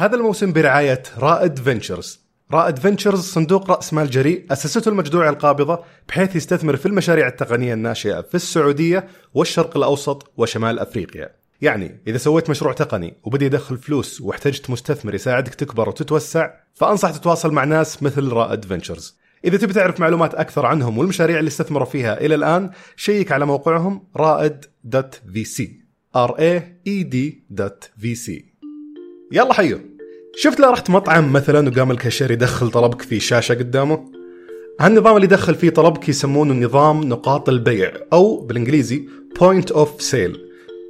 هذا الموسم برعاية رائد فينتشرز. رائد فينتشرز صندوق رأس مال جريء أسسته المجدوعة القابضة بحيث يستثمر في المشاريع التقنية الناشئة في السعودية والشرق الأوسط وشمال أفريقيا. يعني إذا سويت مشروع تقني وبدي يدخل فلوس واحتجت مستثمر يساعدك تكبر وتتوسع فأنصح تتواصل مع ناس مثل رائد فينتشرز. إذا تبي تعرف معلومات أكثر عنهم والمشاريع اللي استثمروا فيها إلى الآن شيك على موقعهم raed.vc r a e d.vc يلا حيو شفت لو رحت مطعم مثلا وقام الكاشير يدخل طلبك في شاشة قدامه؟ هالنظام اللي يدخل فيه طلبك يسمونه نظام نقاط البيع أو بالإنجليزي point of sale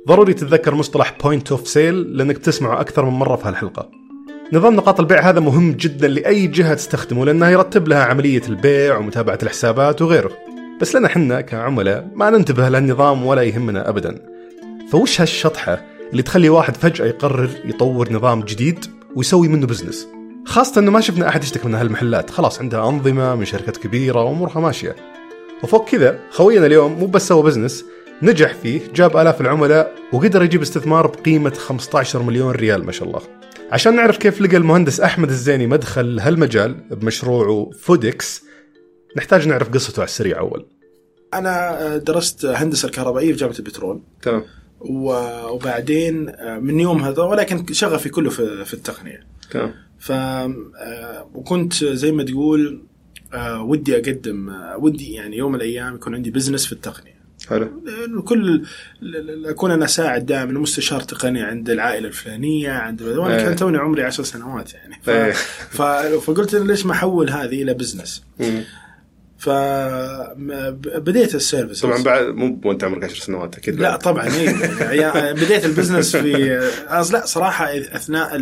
ضروري تتذكر مصطلح point of sale لأنك تسمعه أكثر من مرة في هالحلقة. نظام نقاط البيع هذا مهم جدا لأي جهة تستخدمه لأنه يرتب لها عملية البيع ومتابعة الحسابات وغيره. بس لنا حنا كعملاء ما ننتبه لهالنظام ولا يهمنا ابدا. فوش هالشطحة؟ اللي تخلي واحد فجأة يقرر يطور نظام جديد ويسوي منه business خاصة إنه ما شفنا أحد يشتكي من هالمحلات، خلاص عندها أنظمة من شركات كبيرة وأمورها ماشية. وفوق كذا خوينا اليوم مو بس سوى business، نجح فيه، جاب آلاف العملاء وقدر يجيب استثمار بقيمة 15 مليون ريال ما شاء الله. عشان نعرف كيف لقى المهندس أحمد الزيني مدخل هالمجال بمشروعه فودكس نحتاج نعرف قصته على السريع أول. أنا درست هندسة الكهربائية في جامعة البترول تمام. وبعدين آه، من يوم هذا ولكن شغفي كله في في التقنية تمام. ف آه، وكنت زي ما تقول آه، ودي أقدم ودي يعني يوم من الأيام يكون عندي بزنس في التقنية حلو. لأنه كل أكون أنا اساعد دائما مستشار تقني عند العائلة الفلانية عند وأنا إيه. كان توني عمري 10 سنوات يعني ف... إيه. ف... فقلت ليش ما أحول هذه إلى business. فبديت ال service طبعا بعد مو وانت عمرك 10 سنوات أكيد لا طبعا إيه. يعني بديت ال business في لا صراحة أثناء.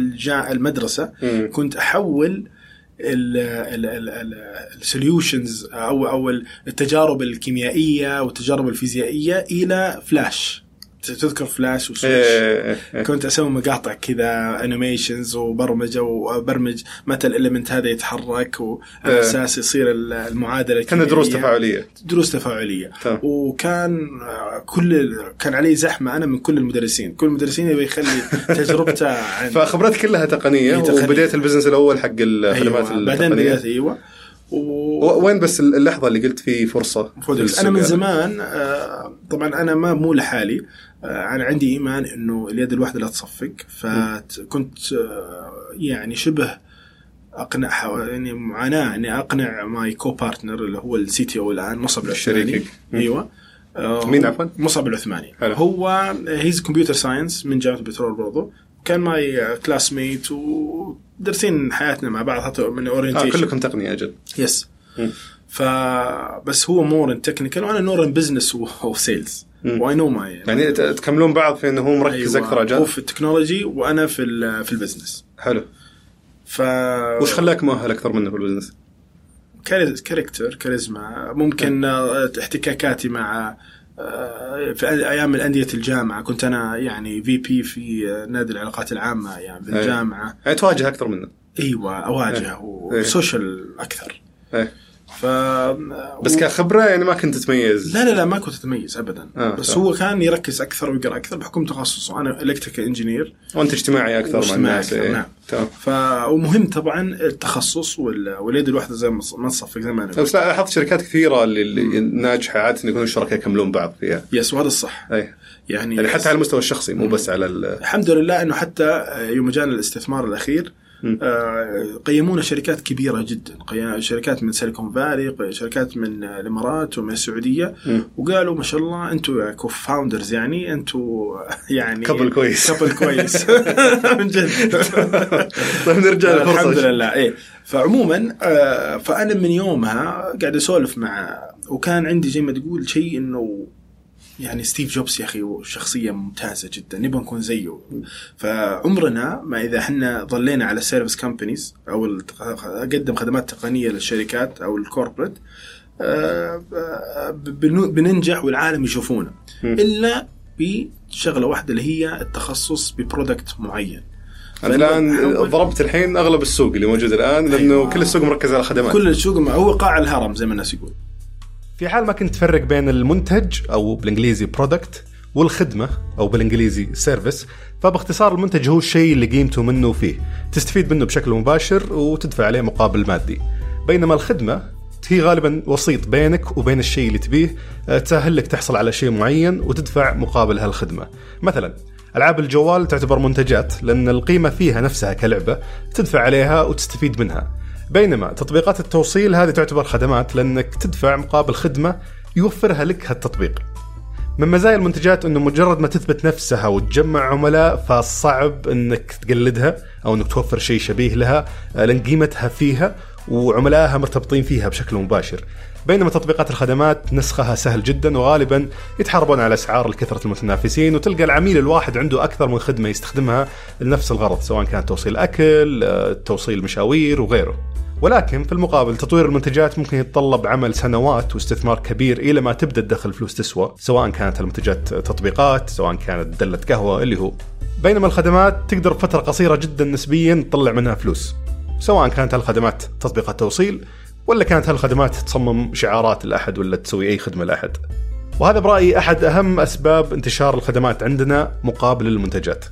المدرسة. كنت أحول ال solutions أو أو التجارب الكيميائية والتجارب الفيزيائية إلى فلاش تذكر Flash و Swish إيه، إيه. كنت أسوي مقاطع كذا animations وبرمجه وبرمج متى ال element هذا يتحرك وعلى إيه. أساس يصير المعادلة كان دروس. تفاعلية دروس تفاعلية. وكان آه، كل كان علي زحمة أنا من كل المدرسين كل المدرسين يبي يخلي تجربته عن فخبرتك كلها تقنية تقنية. وبديت ال business الأول حق الخدمات أيوة. بعدين التقنية بدأت أيوه و... وين بس اللحظة اللي قلت فيه فرصة Foodics أنا من زمان آه، طبعا أنا ما مو لحالي أنا عندي إيمان إنه اليد الواحدة لا تصفق. فكنت آه، يعني شبه أقنع يعني معاناة إني أقنع my co-partner اللي هو ال CTO الآن مصعب العثماني. أيوه. آه، مين عفواً؟ مصعب العثماني. حلو. هو he's computer science من جامعة البترول برضو. كان my classmate ودرسين حياتنا مع بعض حتى من آه orientation كلكم تقنية أجل yes. ف بس هو more in technical وأنا more in business و sales مم. و I know my يعني ت- تكملون بعض في إنه هو مركز أكثر هو أجل في ال technology وأنا في في ال business. حلو. ف وش خلاك مؤهل أكثر منه في ال business؟ character كاريزما. ممكن احتكاكاتي مع في أيام من انديه الجامعة. كنت أنا يعني في بي في نادي العلاقات العامة يعني في أي. الجامعة. يعني تواجه أكثر منه. إيوه أواجه إيه. و social أكثر. إيه. ف بس كخبرة يعني ما كنت تتميز. لا لا لا ما كنت أتميز ابدا. آه، بس تمام. هو كان يركز أكثر ويقرأ أكثر بحكم تخصصه. أنا electrical engineer وأنت اجتماعي أكثر مع الناس أكثر، إيه. نعم. تمام. ف ومهم طبعا التخصص وال... واليد الواحده زي ما تصفق زي ما أنا بس لا لاحظت شركات كثيرة اللي, اللي ناجحة عادة يكونوا الشركاء يكملون بعض فيها yes وهذا الصح. أي. يعني, يعني حتى على المستوى الشخصي مو بس على ال الحمد لله إنه حتى يوم جانا الاستثمار الأخير قيمونا شركات كبيرة جدا. شركات من Silicon Valley شركات من الإمارات ومن السعودية. وقالوا ما شاء الله أنتم co-founders يعني أنتم يعني couple كويس. couple كويس. من جد. طيب نرجع للفرصة. الحمد لله. إيه. فعموما آه، فأنا من يومها قاعد أسولف مع وكان عندي زي ما تقول شيء إنه يعني ستيف جوبز يا أخي شخصية ممتازة جدا نبغى نكون زيه. فعمرنا ما إذا إحنا ظلينا على ال service companies أو أقدم خدمات تقنية للشركات أو ال corporate آه، بن- بننجح والعالم يشوفونا. إلا بشغلة واحدة اللي هي التخصص ب product معين. الآن ضربت الحين أغلب السوق اللي موجود الآن لأنه أيوة. كل السوق مركز على خدمات. كل السوق هو قاع الهرم زي ما الناس يقول في حال ما كنت تفرق بين المنتج أو بالإنجليزي product والخدمة أو بالإنجليزي service فباختصار المنتج هو الشيء اللي قيمته منه فيه. تستفيد منه بشكل مباشر وتدفع عليه مقابل مادي. بينما الخدمة هي غالبا وسيط بينك وبين الشيء اللي تبيه آه، تسهل لك تحصل على شيء معين وتدفع مقابل هالخدمة. مثلا ألعاب الجوال تعتبر منتجات لأن القيمة فيها نفسها كلعبة تدفع عليها وتستفيد منها. بينما تطبيقات التوصيل هذه تعتبر خدمات لأنك تدفع مقابل خدمة يوفرها لك هالتطبيق. من مزايا المنتجات إنه مجرد ما تثبت نفسها وتجمع عملاء فصعب إنك تقلدها أو إنك توفر شيء شبيه لها لأن قيمتها فيها وعملائها مرتبطين فيها بشكل مباشر. بينما تطبيقات الخدمات نسخها سهل جدا وغالبا يتحاربون على أسعار لكثره المتنافسين وتلقى العميل الواحد عنده أكثر من خدمة يستخدمها لنفس الغرض سواء كان توصيل أكل، آه، توصيل مشاوير وغيره. ولكن في المقابل تطوير المنتجات ممكن يتطلب عمل سنوات واستثمار كبير إلى ما تبدأ تدخل فلوس تسوى، سواء كانت المنتجات تطبيقات، سواء كانت دلة قهوة اللي هو. بينما الخدمات تقدر بفترة قصيرة جدا نسبيا تطلع منها فلوس. سواء كانت هالخدمات تطبيقات توصيل ولا كانت هالخدمات تصمم شعارات لأحد ولا تسوي أي خدمة لأحد. وهذا برأيي أحد أهم أسباب انتشار الخدمات عندنا مقابل المنتجات.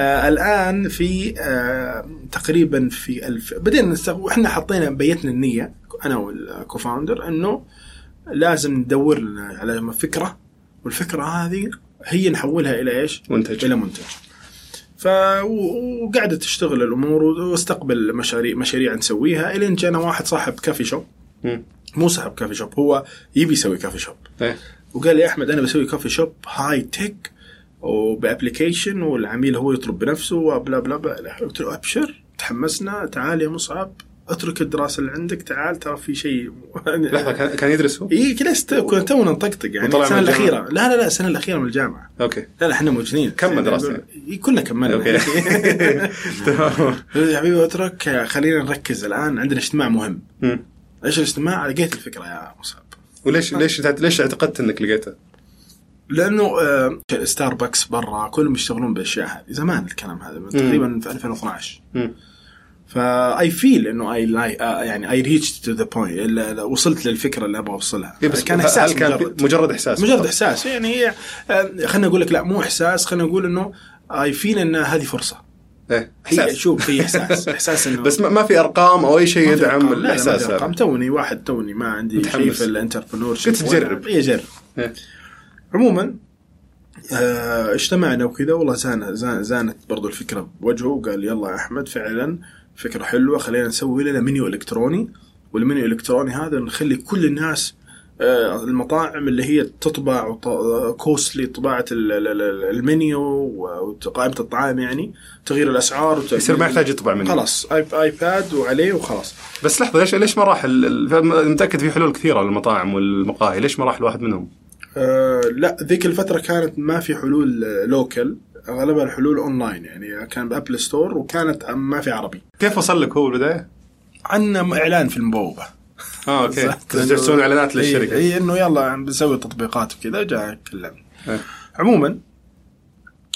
آه الآن في آه تقريبا في ألف بدينا نستغ... وإحنا حطينا بيتنا النية أنا والكوفاوندر إنه لازم ندور لنا على فكرة والفكرة هذه هي نحولها إلى إيش؟ منتج إلى منتج. ف وقاعده تشتغل الأمور واستقبل مشاريع مشاريع نسويها. الين جانا واحد صاحب coffee shop. مو صاحب coffee shop هو يبي يسوي coffee shop. إيه. وقال لي أحمد أنا بسوي coffee shop high tech وب application والعميل هو يطلب بنفسه و blah blah blah. قلت له أبشر تحمسنا تعال يا مصعب. اترك الدراسة اللي عندك تعال ترى في شيء لحظة كان كان يدرس هو؟ اي كنا تونا نطقطق يعني السنة؟ الأخيرة لا لا لا السنة الأخيرة من الجامعة okay لا لا إحنا موجودين كمل دراسة. إي، كلنا كملنا okay تمام يا حبيبي اترك خلينا نركز الآن عندنا اجتماع مهم. إيش الاجتماع؟ لقيت الفكرة يا مصعب وليش ليش ليش اعتقدت إنك لقيته؟ لأنه آه، ستاربكس برا كلهم يشتغلون بالاشياء هذه زمان الكلام هذا تقريبا في 2012 مم. ف I feel إنه I يعني I reach to the point وصلت للفكرة اللي أبغى أوصلها إيه بس كان إحساس كان مجرد مجرد إحساس مجرد؟ إحساس يعني هي آه، خلينا نقول لك لا مو إحساس خلينا نقول إنه I feel إن هذه فرصة إيه إحساس شوف هي إحساس إحساس إنه بس ما في أرقام أو أي شيء في يدعم الإحساس في. هذا توني واحد توني ما عندي شيء. في ال entrepreneur قلت تجرب. يجرب إيه. عموما آه، اجتمعنا وكذا والله زان زان زانت برضو الفكرة بوجهه وقال يلا يا أحمد فعلا فكرة حلوة. خلينا نسوي لنا منيو إلكتروني والمنيو الإلكتروني هذا نخلي كل الناس آه، المطاعم اللي هي تطبع كوستلي طباعة ال- ال- المنيو وقائمة الطعام يعني تغيير الأسعار يصير ما يحتاج يطبع منه خلاص آيباد وعليه وخلاص. بس لحظة ليش ليش ما راح متأكد في حلول كثيرة للمطاعم والمقاهي ليش ما راح الواحد منهم؟ آه لا ذيك الفترة كانت ما في حلول آه، لوكل اغلبها الحلول أونلاين يعني كان ب Apple Store وكانت ما في عربي. كيف وصل لك هو بالبدايه؟ عندنا إعلان في المبوبه آه okay. تسوون إعلانات للشركة. إي إنه يلا بنسوي تطبيقات وكذا جاء كلمني. إيه. عموما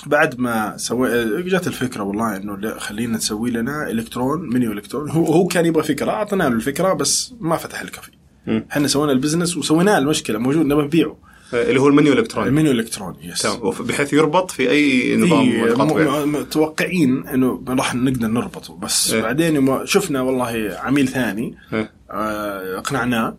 بعد ما سوي جت الفكرة والله إنه لا، خلينا نسوي لنا electronic menu إلكتروني. هو هو كان يبغى فكرة أعطينا له الفكرة بس ما فتح الكافي. إحنا سوينا ال business وسويناه المشكلة موجود نبغى نبيعه. اللي هو المنيو الإلكتروني. المنيو الإلكتروني yes بحيث يربط في أي نظام إيه، متوقعين إنه راح نقدر نربطه. بس إيه. بعدين يوم شفنا والله عميل ثاني إيه. آه، اقنعناه.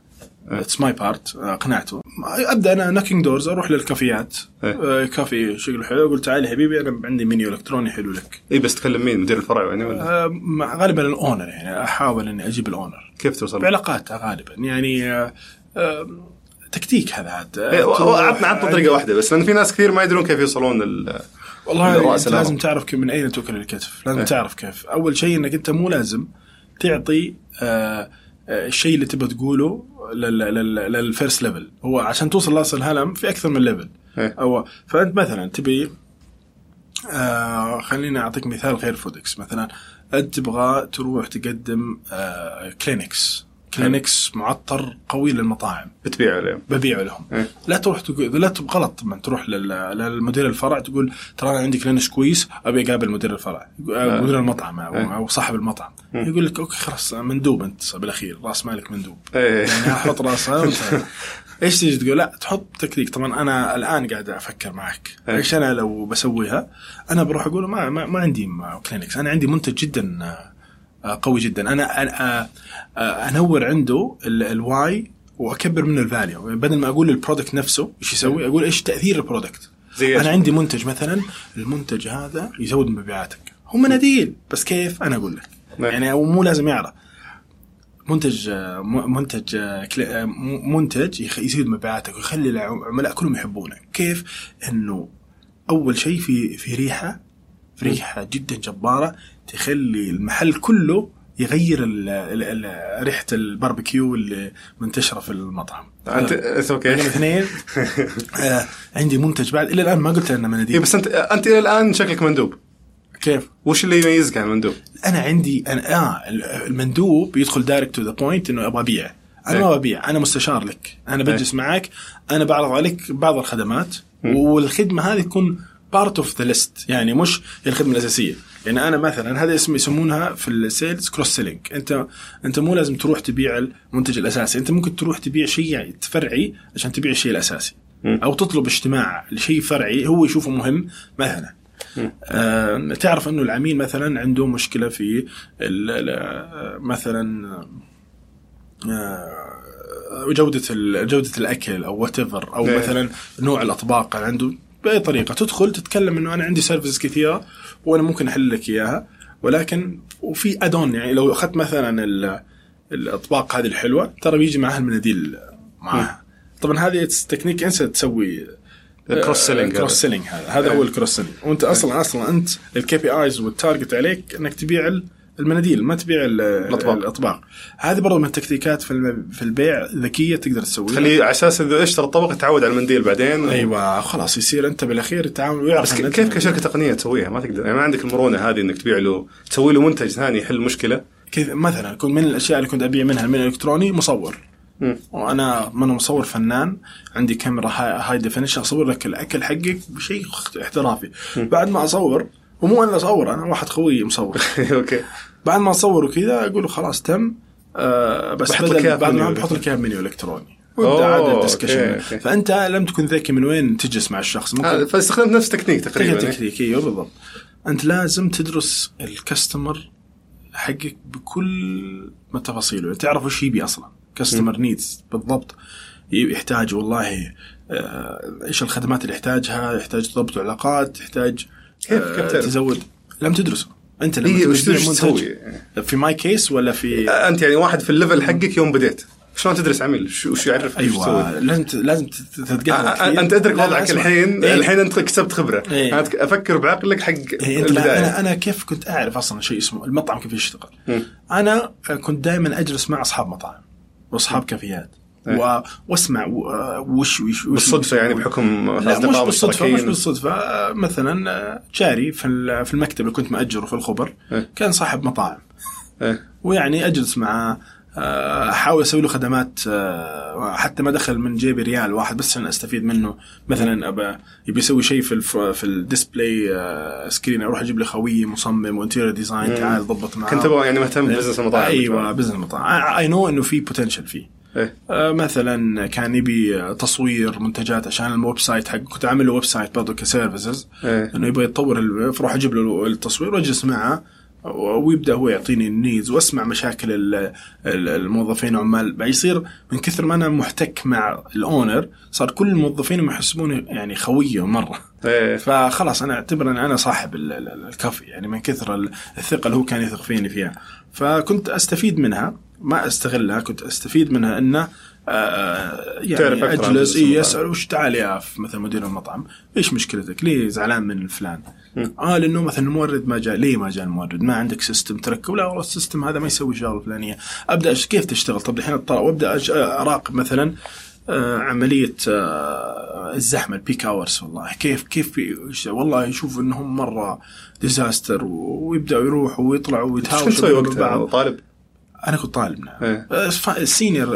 it's my part اقنعته. أبدأ أنا knocking doors أروح للكافيات إيه. آه، كافي شكله حلو قلت تعال حبيبي أنا عندي منيو إلكتروني حلو لك. اي بس تكلم مين؟ مدير الفرع يعني ولا؟ آه، غالبا ال owner يعني أحاول إني أجيب ال owner. كيف توصل؟ بعلاقات غالبا يعني آه، آه، تكتيك هذا عاد. إيه، عطنا عطنا طريقة واحدة بس لأن في ناس كثير ما يدرون كيف يوصلون ال- والله أنت. لازم تعرف كيف من أين توكل الكتف لازم إيه. تعرف كيف. أول شيء إنك أنت مو لازم تعطي آه آه، الشيء اللي تبغى تقوله لل first level. هو عشان توصل لأصل الهرم في أكثر من level. إيه. أو فأنت مثلا تبي آه خليني أعطيك مثال غير فودكس. مثلا أنت تبغى تروح تقدم آه كلينكس كلينكس معطر قوي للمطاعم. بتبيع عليهم. ببيعه لهم. إيه. لا تروح تقول لا غلط. طبعا تروح لل- للمدير الفرع تقول ترى أنا عندي كلينكس كويس أبي أقابل مدير الفرع. آه. مدير المطعم أو، إيه. أو صاحب المطعم. يقول لك أوكي خلاص مندوب أنت بالأخير رأس مالك مندوب. إيه. يعني أحط وأنت- إيش تيجي تقول؟ لا تحط تكنيك طبعا أنا الآن قاعد أفكر معك. إيه. إيش أنا لو بسويها؟ أنا بروح أقول ما ما, ما عندي كلينكس أنا عندي منتج جدا آه، قوي جدا. أنا آه، آه، أنور عنده ال- ال why وأكبر منه ال value بدل ما أقول ال product نفسه إيش يسوي أقول إيش تأثير ال product. زي؟ أنا عندي منتج مثلا المنتج هذا يزود مبيعاتك. هو مناديل بس كيف؟ أنا أقول لك. نعم. يعني هو مو لازم يعرف. منتج آه، منتج آه، آه، منتج يزيد مبيعاتك ويخلي العملاء كلهم يحبونك كيف؟ إنه أول شيء في في ريحة ريحة جدا جبارة تخلي المحل كله يغير ال ال ال ريحة الباربيكيو اللي منتشرة في المطعم. انت أوكي. اثنين. آه عندي منتج بعد. إلى الآن ما قلت إنه إيه مناديل بس انت أنت إلى الآن شكلك مندوب. كيف؟ وش اللي يميزك عن المندوب؟ أنا عندي أنا آه المندوب يدخل direct to the point إنه أبغى ابيع أنا إيه. ما ببيع أنا مستشار لك. أنا بجلس معك أنا بعرض عليك بعض الخدمات. والخدمة هذه تكون part of the list يعني مش الخدمة الأساسية. يعني أنا مثلا هذا اسم يسمونها في ال sales cross selling انت أنت مو لازم تروح تبيع المنتج الأساسي. أنت ممكن تروح تبيع شيء فرعي عشان تبيع الشيء الأساسي. أو تطلب اجتماع لشيء فرعي هو يشوفه مهم مثلا. آه تعرف أنه العميل مثلا عنده مشكلة في مثلا آه، جودة جودة الأكل أو what أو إيه. مثلا نوع الأطباق عنده. بأي طريقة. تدخل تتكلم إنه أنا عندي services كثيرة وأنا ممكن أحل لك إياها. ولكن وفي add-on يعني لو أخذت مثلا ال- الأطباق هذه الحلوة ترى بيجي معها المناديل معها. طبعا هذه تكنيك إنسى تسوي ال cross selling cross selling هذا. هذا هو ال cross selling وأنت أصلا أصلا أنت ال KPIs وال target عليك إنك تبيع المناديل ما تبيع ال- الأطباق. الأطباق. هذه برضو من التكتيكات في في البيع ذكية تقدر تسويها. خليه على أساس اذا اشترى الطبق يتعود على المنديل بعدين. أيوه خلاص يصير أنت بالأخير تعاون ويعرف بس كيف كشركة تقنية تسويها؟ ما تقدر. يعني ما عندك المرونة هذه إنك تبيع له تسوي له منتج ثاني يحل مشكلة. كذا مثلا كنت من الأشياء اللي كنت أبيع منها من الإلكتروني مصور. مم. وأنا من مصور؟ فنان. عندي كاميرا هاي, هاي ديفينيشن أصور لك الأكل حقك بشيء احترافي. بعد ما أصور ومو أنا أصور أنا واحد خوي مصور. أوكي. بعد ما اصور وكذا أقول له خلاص تم آه بس بحط لك بعد ما بحط لك منيو إلكتروني. عاد ال discussion. فأنت لم تكن ذكي من وين تجلس مع الشخص؟ آه، ممكن فاستخدمت نفس تكنيك تقريبا تكنيك يعني. تكنيك أيوه بالضبط. أنت لازم تدرس ال customer حقك بكل ما تفاصيله تعرف وش يبي أصلا. customer needs بالضبط. يحتاج والله آه، إيش الخدمات اللي يحتاجها يحتاج ضبط علاقات يحتاج كيف- آه، كيف تعرف؟ تزود. لم تدرسه. أنت لما إيه، وش تسوي؟ في my case ولا في آه، أنت يعني واحد في ال level حقك يوم بديت شلون تدرس عميل شو وش يعرف وش تسوي أيوه لازم لازم ت- تتقدم آه،. آه، أنت أدرك وضعك. الحين إيه. الحين أنت كسبت خبرة إيه. أتك- أفكر بعقلك حق إيه أنت البداية أنا أنا كيف كنت أعرف أصلا شيء اسمه المطعم كيف يشتغل مم. أنا كنت دائما أجلس مع أصحاب مطاعم وأصحاب كافيات إيه. و... واسمع. وش وش وش بالصدفة يعني. بحكم لا مش بالصدفة مش بالصدفة. مثلا جاري في في المكتب اللي كنت مأجره في الخبر إيه. كان صاحب مطاعم. إيه. ويعني أجلس معاه أحاول أسوي له خدمات آه، حتى ما دخل من جيبي ريال واحد بس عشان أستفيد منه. مثلا أبى يبي يسوي شيء في الف... في ال display آه، screen أروح أجيب لي خوي مصمم و interior design تعال ضبط معاه. كنت يعني مهتم ب business المطاعم. أيوه business المطاعم. I know إنه في potential فيه. إيه. آه، مثلا كان يبي تصوير منتجات عشان ال website حق كنت عامل له website برضه ك services إيه. إنه يبغى يطور فاروح أجيب له التصوير وأجلس معه ويبدأ هو يعطيني النيدز وأسمع مشاكل ال- ال- الموظفين وعمال بعد يصير من كثر ما أنا محتك مع الأونر صار كل الموظفين يحسبوني يعني خويه مرة إيه. فخلاص أنا أعتبر ان أنا صاحب ال- ال- الكافي يعني من كثر ال- الثقة اللي هو كان يثق فيني فيها فكنت أستفيد منها ما أستغلها كنت أستفيد منها انه آه، تعرف يعني أجلس إيه. يسال وش تعال يا مثلا مدير المطعم إيش مشكلتك؟ ليه زعلان من فلان؟ آه لأنه مثلا المورد ما جاء ليه ما جاء المورد؟ ما عندك system تركب لا والله ال system هذا ما يسوي الشغله الفلانية أبدأ كيف تشتغل؟ طب الحين اضطر وابدا اراقب مثلا آه، عملية آه، الزحمة ال peak hours والله كيف كيف والله يشوف إنهم مرة disaster ويبدأوا يروحوا ويطلعوا شو ويتهاوشوا تسوي وقتها بعض. طالب؟ أنا كنت طالب نعم إيه. آه، ال senior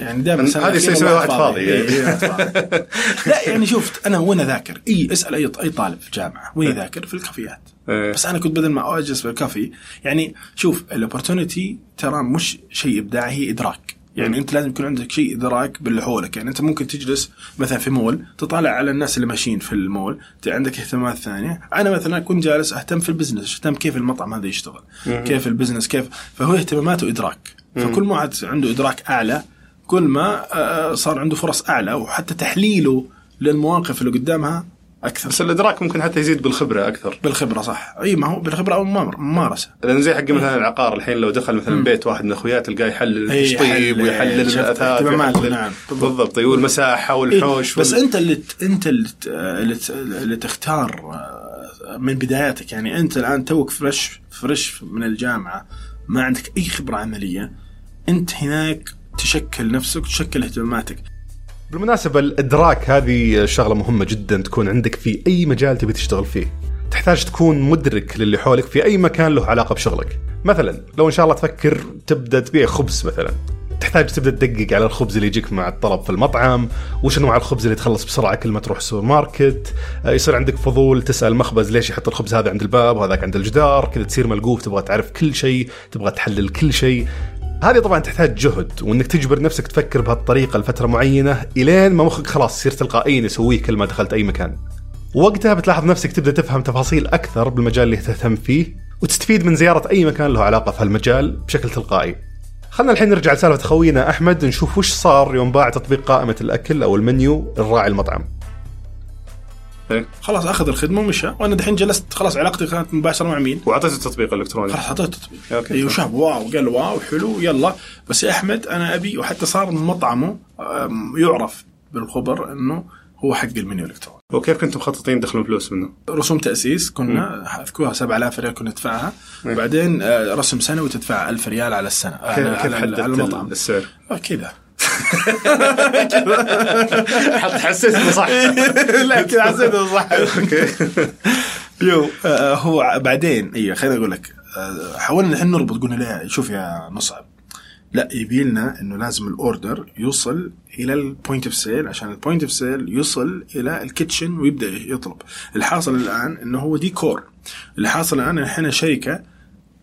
يعني دائما هذه يسوي واحد فاضي. إيه، إيه، فاضي. لا يعني شفت أنا وأنا ذاكر إي أسأل أي أي طالب في الجامعة وين يذاكر في الكافيات إيه. بس أنا كنت بدل ما اجلس في الكافي يعني شوف ال opportunity ترى مش شيء إبداعي هي إدراك يعني انت لازم يكون عندك شيء ادراك باللي حولك. يعني انت ممكن تجلس مثلا في مول تطالع على الناس اللي ماشيين في المول عندك اهتمامات ثانية. أنا مثلا كنت جالس أهتم في ال business أهتم كيف المطعم هذا يشتغل كيف ال business كيف. فهو اهتماماته إدراك. فكل ما واحد عنده إدراك أعلى كل ما آه، صار عنده فرص أعلى وحتى تحليله للمواقف اللي قدامها أكثر. بس الإدراك ممكن حتى يزيد بالخبرة أكثر. بالخبرة صح. إي ما هو بالخبرة أو ممارسة. لأن زي حق مثلا العقار الحين لو دخل مثلا بيت واحد من أخوياه تلقاه يحلل التشطيب يحلل- ويحلل الأثاث نعم. بالضبط أيوة، والمساحه والحوش بس أنت اللي أنت اللي تختار آه، من بداياتك. يعني أنت الآن توك fresh fresh من الجامعة ما عندك أي خبرة عملية أنت هناك تشكل نفسك تشكل اهتماماتك. بالمناسبة الإدراك هذه شغلة مهمة جدا تكون عندك في أي مجال تبي تشتغل فيه. تحتاج تكون مدرك للي حولك في أي مكان له علاقة بشغلك. مثلا لو إن شاء الله تفكر تبدأ تبيع خبز مثلا. تحتاج تبدأ تدقق على الخبز اللي يجيك مع الطلب في المطعم وش انواع الخبز اللي تخلص بسرعة كل ما تروح السوبر ماركت. آه، يصير عندك فضول تسأل المخبز ليش يحط الخبز هذا عند الباب وهذاك عند الجدار؟ كذا تصير ملقوف تبغى تعرف كل شيء تبغى تحلل كل شيء. هذه طبعا تحتاج جهد وإنك تجبر نفسك تفكر بهالطريقة لفترة معينة إلين ما مخك خلاص يصير تلقائيا يسويه كل ما دخلت أي مكان. وقتها بتلاحظ نفسك تبدأ تفهم تفاصيل أكثر بالمجال اللي تهتم فيه وتستفيد من زيارة أي مكان له علاقة في هالمجال بشكل تلقائي. خلنا الحين نرجع لسالفة خوينا أحمد نشوف وش صار يوم باع تطبيق قائمة الأكل أو المنيو لراعي المطعم. خلاص أخذ الخدمة ومشى وأنا دحين جلست خلاص علاقتي كانت مباشرة مع مين؟ واعطيته التطبيق الإلكتروني. خلاص حطيت التطبيق okay. أيوه شاف wow قال wow حلو يلا بس يا أحمد أنا أبي وحتى صار مطعمه يعرف بالخبر إنه هو حق المنيو الإلكتروني وكيف كنتم مخططين تدخلون فلوس منه؟ رسوم تأسيس كنا أذكرها 7000 ريال كنا ندفعها بعدين آه، رسم سنوي تدفع 1000 ريال على السنة على, كيف على, كيف على, حددت على المطعم السعر؟ آه، كذا حسيت إنه صح. لا كذا حسيت إنه صح. okay. يو آه، هو بعدين أيوه خليني أقول لك آه، حاولنا الحين نربط قلنا لا شوف يا مصعب. لا يبي لنا إنه لازم ال order يوصل إلى ال point of sale عشان ال point of sale يوصل إلى ال kitchen ويبدأ يطلب. الحاصل الآن إنه هو ديكور اللي حاصل الان إحنا شركة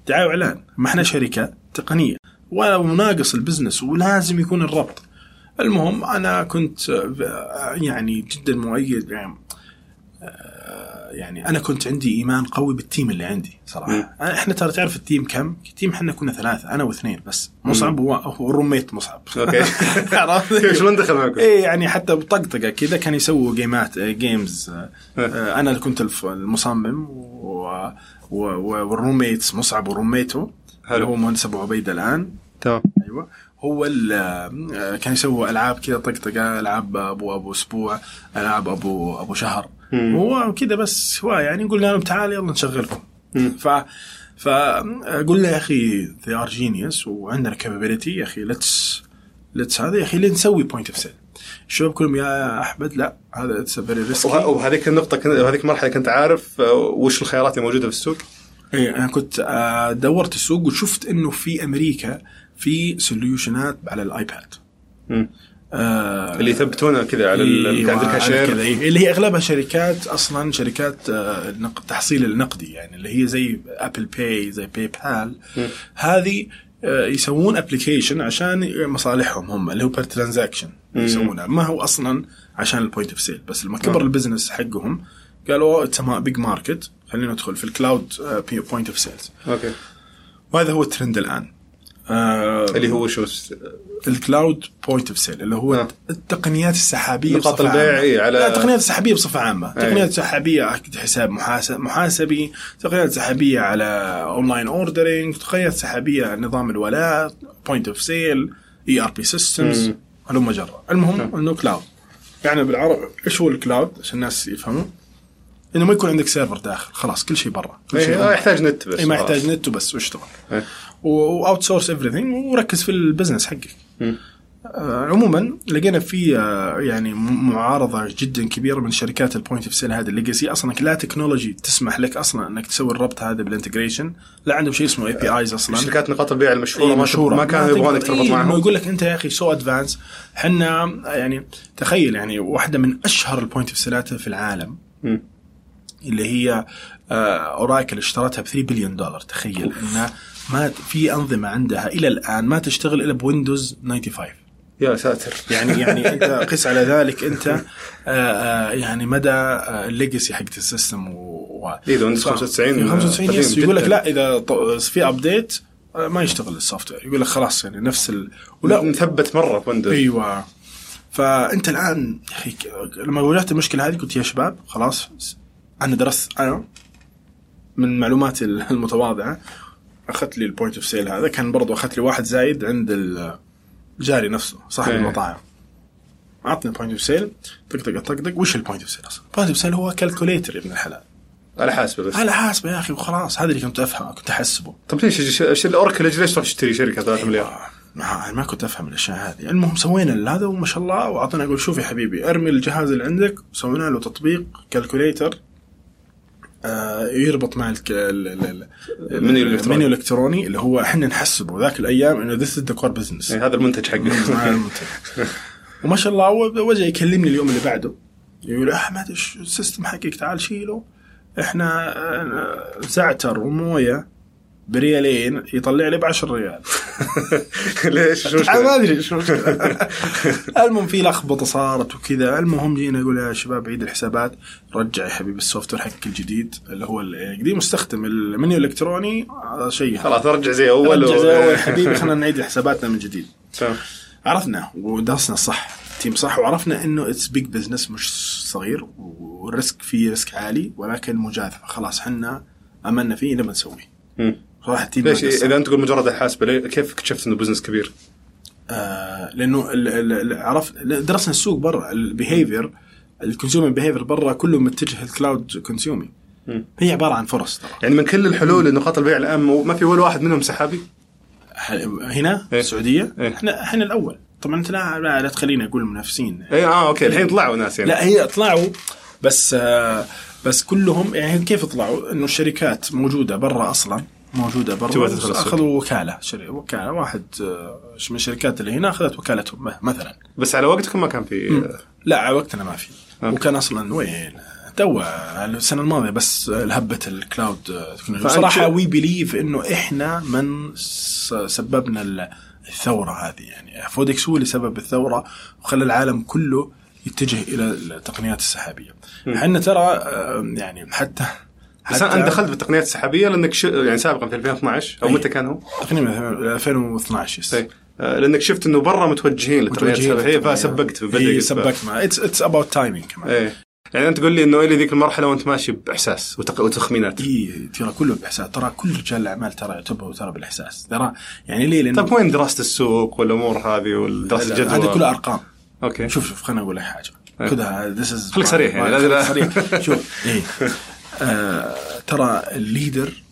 دعايه واعلان ما إحنا شركة تقنية. ومناقص ال business ولازم يكون الربط. المهم أنا كنت آه، يعني جدا مؤيد يعني يعني أنا كنت عندي إيمان قوي بال team اللي عندي صراحة. إحنا ترى تعرف ال team كم؟ ال team إحنا كنا ثلاثة أنا واثنين بس. مصعب هو هو ال roommate مصعب. okay. عرفت؟ شلون دخل معكم؟ إيه يعني حتى بطقطقة كذا كان يسووا game ات آه، games آه، آه، أنا اللي كنت المصمم و- و- وال roommates مصعب و roommate ه. اللي هو مهندس أبو عبيدة الآن. تمام. أيوه. هو آه، كان يسوي ألعاب كذا طقطقة ألعاب أبو أبو أسبوع ألعاب أبو أبو شهر. هو كذا بس هو يعني قلنا لهم تعال يلا نشغلكم. ف فقلنا يا أخي they are genius وعندنا capability يا أخي let's let's هذا يا أخي ليه نسوي point of sale الشباب كلهم يا أحمد لا هذا it's very risky وهذيك النقطة كنت وهذيك المرحلة كنت عارف آه، وش الخيارات الموجودة في السوق؟ اي أنا كنت آه، دورت السوق وشفت إنه في أمريكا في solution ات على الآيباد. آه اللي يثبتونه كذا على عند الكاشير. اللي هي أغلبها شركات أصلا شركات آه، نق- تحصيل النقدي يعني اللي هي زي Apple Pay زي PayPal هذه آه، يسوون application عشان مصالحهم هم اللي هو per transaction يسوونها. ما هو أصلا عشان ال point of sale بس لما كبر ال business حقهم قالوا it's big market خلينا ندخل في ال cloud point of sales okay. وهذا هو الترند الآن. آه اللي هو شو ال cloud point of sale اللي هو نعم. التقنيات السحابية نقاط البيع. إيه، على- لا التقنيات السحابية بصفة عامة أي. تقنيات سحابية حساب محاسب محاسبي تقنيات سحابية على online ordering تقنيات سحابية على نظام الولاء point of sale ERP systems. هلم جرا المهم إنه cloud يعني بالعربي إيش هو ال cloud عشان الناس يفهموا إنه ما يكون عندك server داخل. خلاص كل شيء برا. كل شيء إيه، آه، يحتاج نت بس اي ما. يحتاج نت وبس واشتغل إيه. و outsource everything وركز في ال business حقك. آه، عموما لقينا في آه، يعني معارضة جدا كبيرة من شركات ال point of sale هذه ال legacy أصلا لا technology تسمح لك أصلا إنك تسوي الربط هذا بال integration لا عندهم شيء اسمه APIs أصلا. شركات نقاط البيع المشهورة إيه ما مشهورة. ما كانوا يبغونك تربط إيه معهم. يقول لك أنت يا أخي so advanced إحنا يعني تخيل يعني واحدة من أشهر ال point of sale ات في العالم. اللي هي آه، Oracle اشترتها ب 3 بليون دولار تخيل إنها ما في أنظمة عندها إلى الآن ما تشتغل إلا ب Windows 95 يا ساتر. يعني يعني أنت قس على ذلك أنت آه، آه، يعني مدى ال legacy حقت ال system و إيه، ده Windows 95 في 95 yes قديم يقول لك. لا إذا في update ما يشتغل ال software. يقول لك خلاص يعني نفس ال... ولا مثبت مرة Windows أيوه. فأنت الآن يا أخي ك- لما واجهت المشكلة هذه قلت يا شباب خلاص أنا درست أنا من معلوماتي المتواضعة. أخذت لي ال point of sale هذا. كان برضو أخذت لي واحد زايد عند ال- الجاري نفسه صاحب إيه. المطاعم. أعطني ال point of sale طقطق طقطق وش ال point of sale أصلا؟ ال point of sale هو calculator يا ابن الحلال. على حاسبه بس. على حاسبه يا أخي وخلاص. هذا اللي كنت أفهمه كنت أحسبه. طب ليش إيش ال Oracle ليش تروح تشتري شركة 3 مليار؟ ما ما كنت أفهم الأشياء هذه. المهم سوينا هذا وما شاء الله. واعطينا أقول شوف يا حبيبي أرمي الجهاز اللي عندك. وسوينا له تطبيق calculator يربط مع المنيو الإلكتروني. المنيو الإلكتروني. اللي هو إحنا نحسبه ذاك الأيام إنه this the core business هذا المنتج حقه. وما شاء الله وجه يكلمني اليوم اللي بعده. يقول أحمد إيش ال system حقك؟ تعال شيله. إحنا آه، زعتر وموية بريالين يطلع لي ب 10 ريال ليش؟ شو؟ ما أدري شو. المهم في لخبطة صارت وكذا المهم جينا نقول يا شباب عيد الحسابات رجع يا حبيبي ال software حقك الجديد اللي هو القديم مستخدم المنيو الإلكتروني هذا شيء خلاص ارجع زي أول رجع زي أول حبيبي خلينا نعيد حساباتنا من جديد. عرفنا ودرسنا صح تيم صح وعرفنا إنه it's big business مش صغير وال risk فيه risk عالي ولكن مجازفة خلاص حنا آمنا فيه نبى نسويه. صراحة ليش. إذا أنت تقول مجرد الحاسبه كيف اكتشفت إنه business كبير؟ آه لأنه ال- ال- ال- عرف درسنا السوق برا ال behavior ال consumer behavior برا كله متجه ال cloud consuming مم. هي عبارة عن فرص ترى يعني من كل الحلول نقاط البيع الان ما في ولا واحد منهم سحابي؟ هنا إيه. السعودية إيه. إحنا إحنا الأول طبعا أنت لا, لا, لا تخليني أقول منافسين اي آه أوكي الحين طلعوا ناس يعني لا هي طلعوا بس آه بس كلهم يعني كيف طلعوا؟ إنه الشركات موجودة برا أصلا موجودة برا. اخذوا وكالة شري وكالة. واحد آه، من الشركات اللي هنا أخذت وكالتهم مثلا. بس على وقتكم ما كان في لا على وقتنا ما في. أوكي. وكان أصلا وين؟ تو السنة الماضية بس الهبة ال cloud تكنولوجيا فأنت- صراحة we believe إنه إحنا من سببنا ال- الثورة هذه. يعني فودكس هو اللي سبب الثورة وخلى العالم كله يتجه إلى التقنيات السحابية. إحنا ترى آه، يعني حتى بس انت دخلت بالتقنيات السحابية لأنك ش... يعني سابقا في 2012 أو أي. متى كان هو؟ تقريبا 2012 yes. طيب. آه، لأنك شفت إنه برا متوجهين للتقنيات السحابية. فسبقت هي بدك سبقت ما it's it's about timing كمان. إيه. يعني أنت تقول لي إنه إلى ذيك المرحلة وأنت ماشي بإحساس وتق... وتخمينات. اي ترى كله بإحساس. ترى كل رجال الأعمال ترى يعتبروا ترى بالإحساس. ترى يعني ليه؟ لأنه طيب وين دراسة السوق والأمور هذه ودراسه الجدوى؟ هذه كلها أرقام. أوكي. شوف شوف خليني أقول لك حاجة. أي. كذا this is خليك صريح يعني، لا- لا- صريح شوف ترى ال leader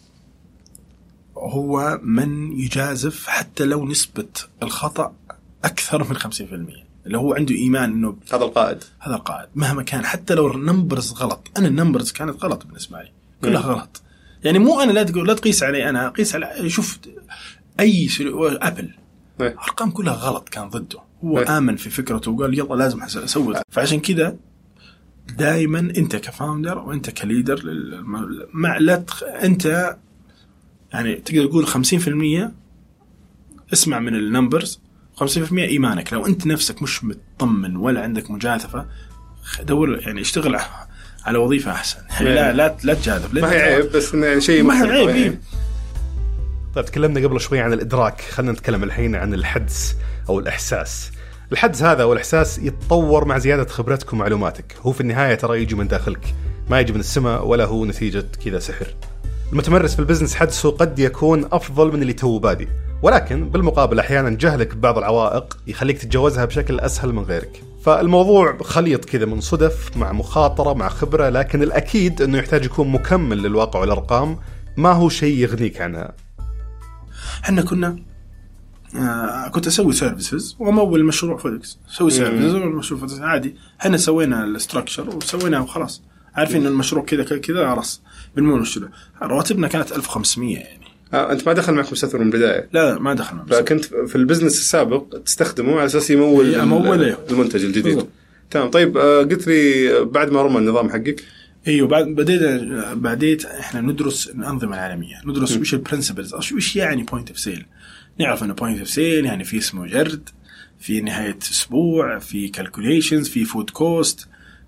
هو من يجازف حتى لو نسبة الخطأ أكثر من 50% اللي هو عنده إيمان إنه هذا القائد. هذا القائد. مهما كان حتى لو ال numbers غلط. أنا ال numbers كانت غلط بالنسبة لي. كلها غلط. يعني مو أنا لا تقول لا تقيس علي أنا قيس على شوف أي أبل. أرقام كلها غلط كان ضده. هو. آمن في فكرته وقال يلا لازم أس- أسوي. فعشان كذا دائما أنت ك founder وانت ك leader مع لا تخ... أنت يعني تقدر تقول 50% اسمع من النمبرز 50% إيمانك لو أنت نفسك مش مطمن ولا عندك مجازفة خ- دور يعني اشتغل على وظيفة أحسن يعني لا لا لا تجازف ما هي عيب بس انه يعني شيء ما هي. عيب. إيه. طيب تكلمنا قبل شوي عن الإدراك خلينا نتكلم الحين عن الحدس أو الإحساس الحدس هذا أو الاحساس يتطور مع زيادة خبرتك ومعلوماتك. هو في النهاية ترى يجي من داخلك. ما يجي من السماء ولا هو نتيجة كذا سحر. المتمرس في ال business حدسه قد يكون أفضل من اللي توه بادي. ولكن بالمقابل أحيانا جهلك ببعض العوائق يخليك تتجاوزها بشكل أسهل من غيرك. فالموضوع خليط كذا من صدف مع مخاطرة مع خبرة لكن الأكيد إنه يحتاج يكون مكمل للواقع والأرقام. ما هو شيء يغنيك عنها؟ إحنا كنا آه كنت أسوي services وامول مشروع فودكس أسوي services مشروع فودكس عادي. إحنا سوينا ال structure وسويناه وخلاص. عارفين إن المشروع كذا كذا كذا خلاص. بنمول المشروع رواتبنا كانت 1500 يعني. آه أنت ما دخل معك مستثمر من البداية؟ لا لا ما دخلنا بس. فكنت في ال business السابق تستخدمه على أساس يمول إيه،. المنتج الجديد. تمام. طيب آه، قلت لي بعد ما رمى النظام حقك. أيوه بعد بدينا بعديت إحنا ندرس الأنظمة العالمية. ندرس وش ال principles وش يعني point of sale نعرف أنه point of sale يعني في اسمه جرد في نهاية أسبوع في calculations في food cost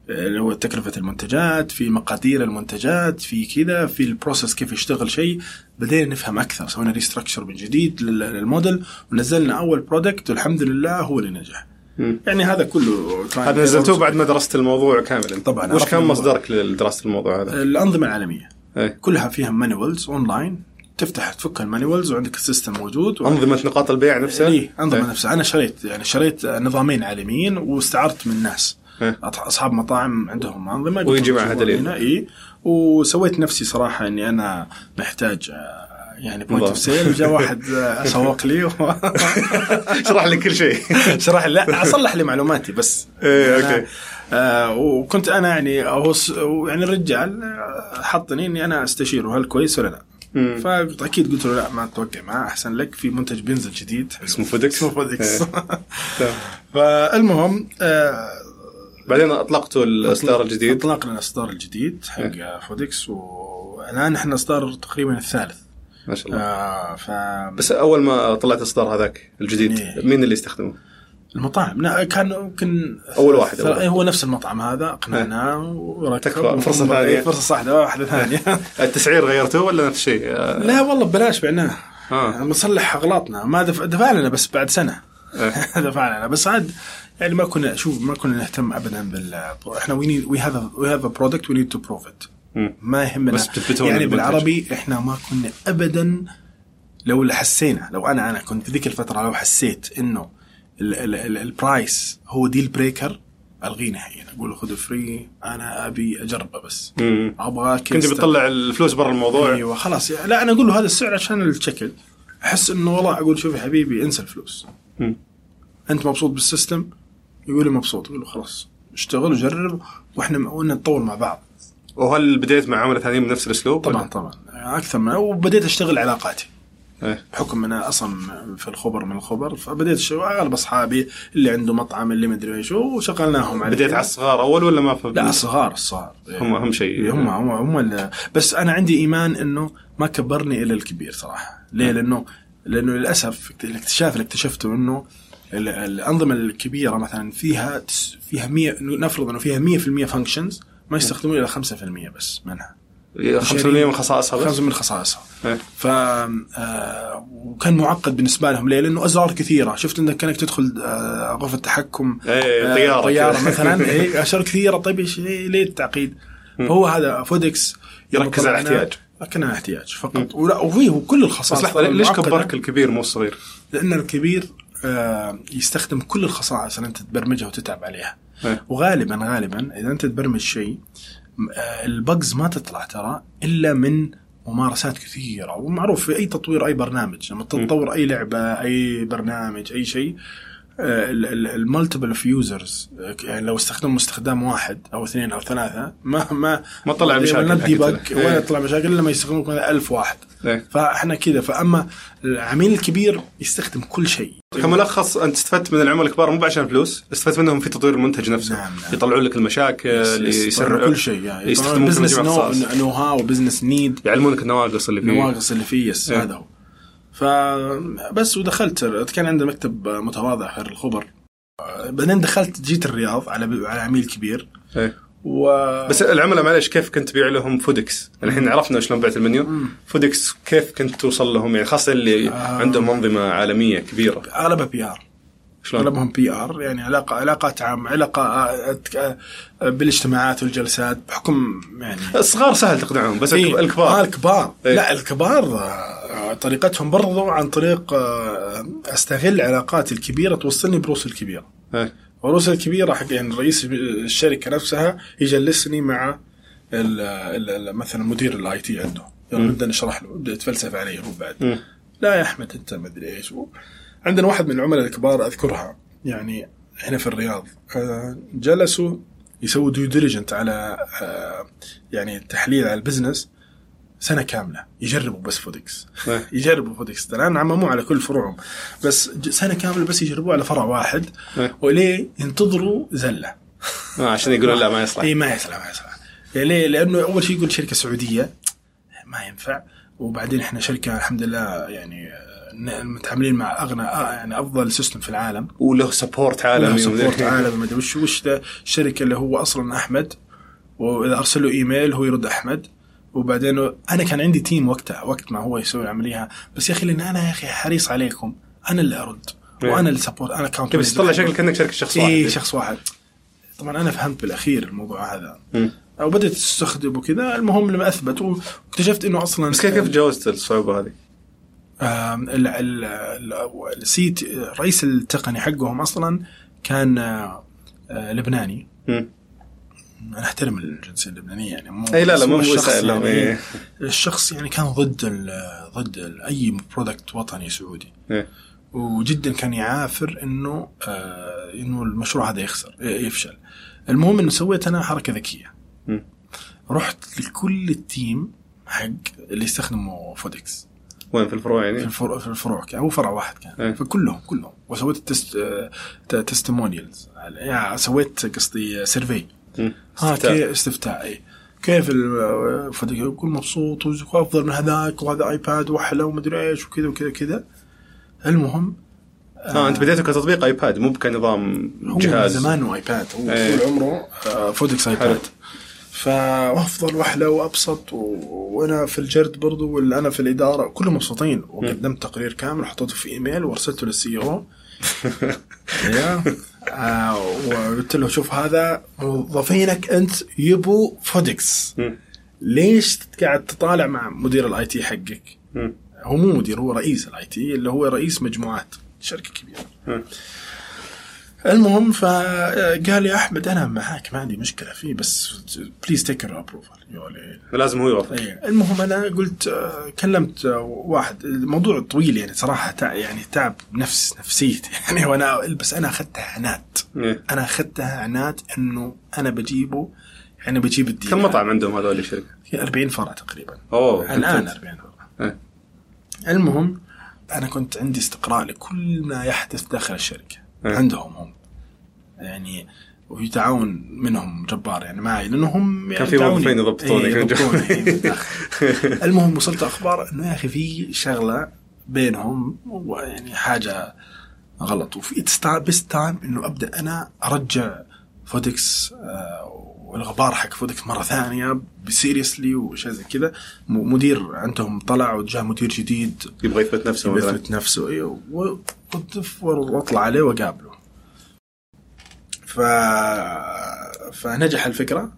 اللي هو تكلفة المنتجات في مقادير المنتجات في كذا في ال process كيف يشتغل شيء بدينا نفهم أكثر سوينا restructure من جديد لل- للموديل ونزلنا أول product والحمد لله هو اللي نجح مم. يعني هذا كله هذا نزلتوه بعد ما درست الموضوع كاملا طبعاً، وش كان. مصدرك لدراسة الموضوع هذا؟ الأنظمة العالمية إيه. كلها فيها manuals online تفتح تفك ال manuals وعندك ال system موجود. أنظمة نقاط البيع نفسها؟ اي أنظمة إيه. نفسها أنا شريت يعني شريت نظامين عالميين واستعرت من ناس إيه. أصحاب مطاعم عندهم أنظمة ويجي معها دليل. اي وسويت نفسي صراحة إني أنا محتاج آه، يعني point of sale وجاء واحد آه، سوق لي و- اشرح لي كل شيء شرح لي لا أصلح لي معلوماتي بس إيه، أنا- أوكي. آه وكنت أنا يعني هو يعني الرجال آه، حطني إني أنا استشيره هل كويس ولا لا. فأكيد قلت له لا ما توقع معاه أحسن لك. في منتج بينزل جديد. اسمه فودكس. اسمه فودكس. إيه. فالمهم آه بعدين أطلقتوا الإصدار الجديد؟ أطلقنا الإصدار الجديد حق فودكس والآن إحنا إصدار تقريبا الثالث. ما شاء الله. آه ف بس أول ما طلعت الاصدار هذاك الجديد إيه. مين اللي يستخدمه؟ المطاعم لا كان يمكن أول واحد، أول واحد. هو نفس المطعم هذا اقنعناه وركب وهم- ثانية. فرصة واحدة واحدة ثانية التسعير غيرته ولا نفس الشيء؟ لا والله ببلاش بعناه آه. مصلح أغلاطنا ما دفع, دفع لنا بس بعد سنة إيه. دفع لنا بس عاد يعني ما كنا شوف ما كنا نهتم ابدا بال إحنا we we have we have product we need to prove it مم. ما يهمنا بس يعني. بالعربي إحنا ما كنا ابدا لو حسينا لو أنا أنا كنت في ذيك الفترة لو حسيت إنه ال price هو deal breaker ألغيه نهائيا. أقول له خذه free أنا أبي أجربه بس. أبغى كنت بتطلع الفلوس برا الموضوع. أيوه خلاص. يعني لا أنا أقول له هذا السعر عشان الشكل. أحس إنه والله أقول شوف يا حبيبي انسى الفلوس. مم. أنت مبسوط بال system؟ يقول لي مبسوط. أقول له خلاص اشتغل وجرب وإحنا وإحنا نتطور مع بعض. وهل بديت مع عملاء ثانيين بنفس الأسلوب؟ طبعا طبعا. أكثر من وبديت أشتغل علاقاتي. بحكم أنا أصلا في الخبر من الخبر فبديت اشتغل أغلب أصحابي اللي عنده مطعم اللي مدري إيش وشغلناهم عليه. بديت على الصغار أول ولا ما في؟ لا الصغار الصغار. هم اهم شيء. هم هم هم ال- بس أنا عندي إيمان إنه ما كبرني إلا الكبير صراحة. ليه؟ لأنه لأنه للأسف الاكتشاف اللي اكتشفته إنه ال- الأنظمة الكبيرة مثلا فيها فيها 100 نفرض إنه فيها 100% فانكشنز ما يستخدمون إلا 5% بس منها. 5% من خصائصها بس؟ خمسة من خصائصها إيه. ف آه، وكان معقد بالنسبة لهم ليه؟ لأنه أزرار كثيرة شفت إنك كأنك تدخل آه، غرفة تحكم إيه، آه، طيارة كذا. مثلا اي اشياء كثيرة طيب إيش ليه التعقيد؟ فهو هذا Foodics يركز على الاحتياج. كان احتياج فقط ولا وفيه كل الخصائص بس لحظة ليش. كبرك الكبير مو الصغير؟ لأن الكبير آه، يستخدم كل الخصائص اللي أنت تبرمجها وتتعب عليها إيه. وغالبا غالبا إذا أنت تبرمج شيء ال bugs ما تطلع ترى إلا من ممارسات كثيرة ومعروف في أي تطوير أي برنامج لما تطور أي لعبة أي برنامج أي شيء. ال multiple of users يعني لو استخدموا استخدام واحد أو اثنين أو ثلاثة ما ما ما طلع مشاكل ولا debug إيه. يطلع مشاكل إلا لما يستخدموا مثلا 1000 واحد إيه. فإحنا كذا فأما العميل الكبير يستخدم كل شيء كملخص أنت استفدت من العملاء الكبار مو عشان فلوس استفدت منهم في تطوير المنتج نفسه نعم، نعم. يطلعون لك المشاكل يسرعوا كل شيء يعني يستخدمون business. know how business need يعلمونك النواقص اللي فيه النواقص اللي فيه yes إيه. هذا هو فبس ودخلت كان عندنا مكتب متواضع في الخبر بعدين دخلت جيت الرياض على على عميل كبير إيه. و بس العملاء معلش كيف كنت تبيع لهم Foodics؟ الحين عرفنا شلون بعت ال menu Foodics كيف كنت توصل لهم يعني خاصة اللي آه. عندهم أنظمة عالمية كبيرة أغلبها PR شلون؟ أغلبهم PR يعني علاقه علاقات عامه علاقة آه، آه، بالاجتماعات والجلسات بحكم يعني الصغار سهل تقنعهم بس إيه. الكبار آه الكبار إيه. لا الكبار آه، طريقتهم برضو عن طريق آه، أستغل علاقاتي الكبيرة توصلني بروس الكبيرة. وروس الكبيرة حق يعني رئيس الشركة نفسها يجلسني مع ال ال ال مثلا مدير ال IT عنده. يلا نبدا نشرح له يبدا يتفلسف علي هو بعد. لا يا أحمد أنت ما أدري إيش. عندنا واحد من العملاء الكبار أذكرها. يعني هنا في الرياض. آه، جلسوا يسووا due diligence على آه، يعني تحليل على ال business. سنة كاملة. يجربوا بس Foodics. إيه. يجربوا Foodics. الان عمموه على كل فروعهم. بس سنة كاملة بس يجربوه على فرع واحد. إيه. وليه ينتظروا زلة. آه عشان يقولون لا ما يصلح. إي ما يصلح ما يصلح. يعني ليه؟ لأنه أول شيء يقول شركة سعودية. ما ينفع. وبعدين إحنا شركة الحمد لله يعني متعاملين مع أغنى آه، يعني أفضل system في العالم. وله support عالمي support عالمي. ما أدري وش وش الشركة اللي هو أصلا أحمد. وإذا أرسل له إيميل هو يرد أحمد. وبعدين أنا كان عندي team وقتها وقت ما هو يسوي العملية بس يا أخي لأن أنا يا أخي حريص عليكم. أنا اللي أرد. وأنا اللي support أنا account بس طلع شكلك كأنك شركة شخص واحد. اي شخص واحد. طبعا أنا فهمت بالأخير الموضوع هذا. مم. وبدات استخدمه كذا. المهم لما أثبت واكتشفت إنه أصلا بس كيف تجاوزت الصعوبه هذه؟ ال CTO الرئيس التقني حقهم أصلا كان آه، لبناني. أنا احترم الجنسية اللبنانية يعني مو أي لا لا مو الشخص وسائل يعني إيه. الشخص يعني كان ضد ال- ضد ال- أي product وطني سعودي إيه. وجدا كان يعافر إنه آه إنه المشروع هذا يخسر يفشل المهم إنه سويت أنا حركة ذكية. رحت لكل ال team حق اللي يستخدموا Foodics وين في الفروع في يعني؟ الفروع في الفروع هو فرع واحد كان إيه. فكلهم كلهم وسويت test testimonials يعني سويت قصدي survey استفتاء. كيف استفتاء إي كيف ال Foodics يقول مبسوط وافضل من هذاك وهذا iPad وأحلى ومدري إيش وكذا وكذا كذا المهم آه أنت بديته كتطبيق iPad مو كنظام هو جهاز من زمان هو iPad هو إيه. طول عمره آه، Foodics حلو. iPad فأفضل وأحلى وأبسط. وأنا في الجرد برضو ولا أنا في الإدارة كلهم مبسوطين وقدمت تقرير كامل وحطيته في إيميل وأرسلته لل CEO آه وقلت له شوف هذا موظفينك أنت يبوا Foodics. ليش قاعد تطالع مع مدير ال IT حقك؟ هو مو مدير هو رئيس الاي تي اللي هو رئيس مجموعات شركة كبيرة. المهم فقال لي أحمد أنا معاك ما عندي مشكلة فيه بس please take approval لازم هو يوافق إيه. المهم أنا قلت كلمت واحد الموضوع طويل يعني صراحة يعني تعب نفس نفسيتي يعني وأنا بس أنا اخذتها عناد إيه. أنا اخذتها عناد إنه أنا بجيبه يعني بجيب الدين كم مطعم عندهم هذول الشركة؟ 40 فرع تقريبا أوه الآن ممتاز. 40 فرع إيه. المهم أنا كنت عندي استقراء لكل ما يحدث داخل الشركة. عندهم هم يعني وفي تعاون منهم جبار يعني معي لأنهم يعني كان في. موظفين. إيه، يضبطوني إيه،. المهم وصلت أخبار إنه يا أخي في شغلة بينهم يعني حاجة غلط وفي best time إنه أبدأ أنا أرجع Foodics آه، والغبار حق Foodics مرة ثانية ب seriously وشيء زي كذا. مدير عندهم طلع وجاء مدير جديد. يبغى يثبت نفسه مثلا. يثبت نفسه إيوه. وأطلع عليه وأقابله. ف فنجح الفكرة.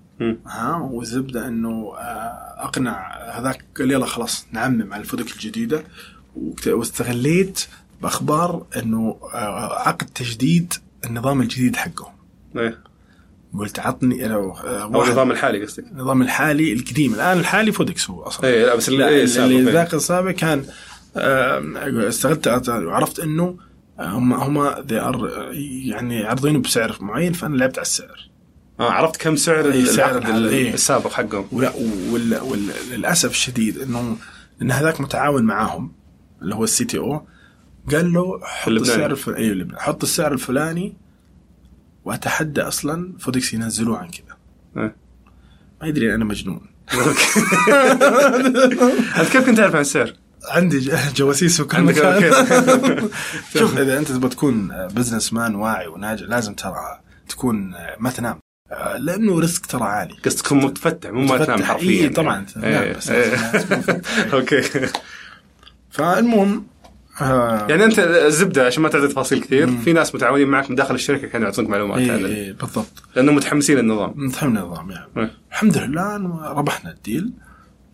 ها والزبده إنه آه، أقنع هذاك قال يلا خلاص نعمم على الفودك الجديدة. واستغليت بأخبار إنه آه، عقد تجديد النظام الجديد حقهم. إيه. قلت عطني أنا آه، أو النظام الحالي قصدك النظام الحالي القديم الآن الحالي Foodics هو أصلا إيه لا بس اللي إيه اللي السابق، إيه. ذاك السابق كان استغلت وعرفت إنه هم هم are يعني عارضينه بسعر معين فأنا لعبت على السعر آه عرفت كم سعر إيه، سعر إيه. السابق حقهم ولا وللاسف الشديد إنه إن هذاك متعاون معاهم اللي هو ال CTO قال له حط اللبناني. السعر الفلاني أيوه اللبناني. حط السعر الفلاني وأتحدى أصلا فودكس ينزلوه عن كذا إيه. ما يدري أنا مجنون انت كيف كنت تعرف عن السعر؟ عندي جواسيس في كل عندك مكان. شوف إذا أنت تبغى تكون business man واعي وناجح لازم ترى تكون ما تنام لأنه risk ترى عالي قصدك تكون متفتح مو ما تنام. حرفيا إيه يعني. طبعا إيه، إيه. okay فالمهم آه. يعني أنت الزبده عشان ما تعطي تفاصيل كثير. في ناس متعاونين معك من داخل الشركة كانوا يعطونك معلومات إيه عن إيه بالضبط. لأنهم متحمسين للنظام. متحمل النظام يعني. إيه. الحمد لله ربحنا ال deal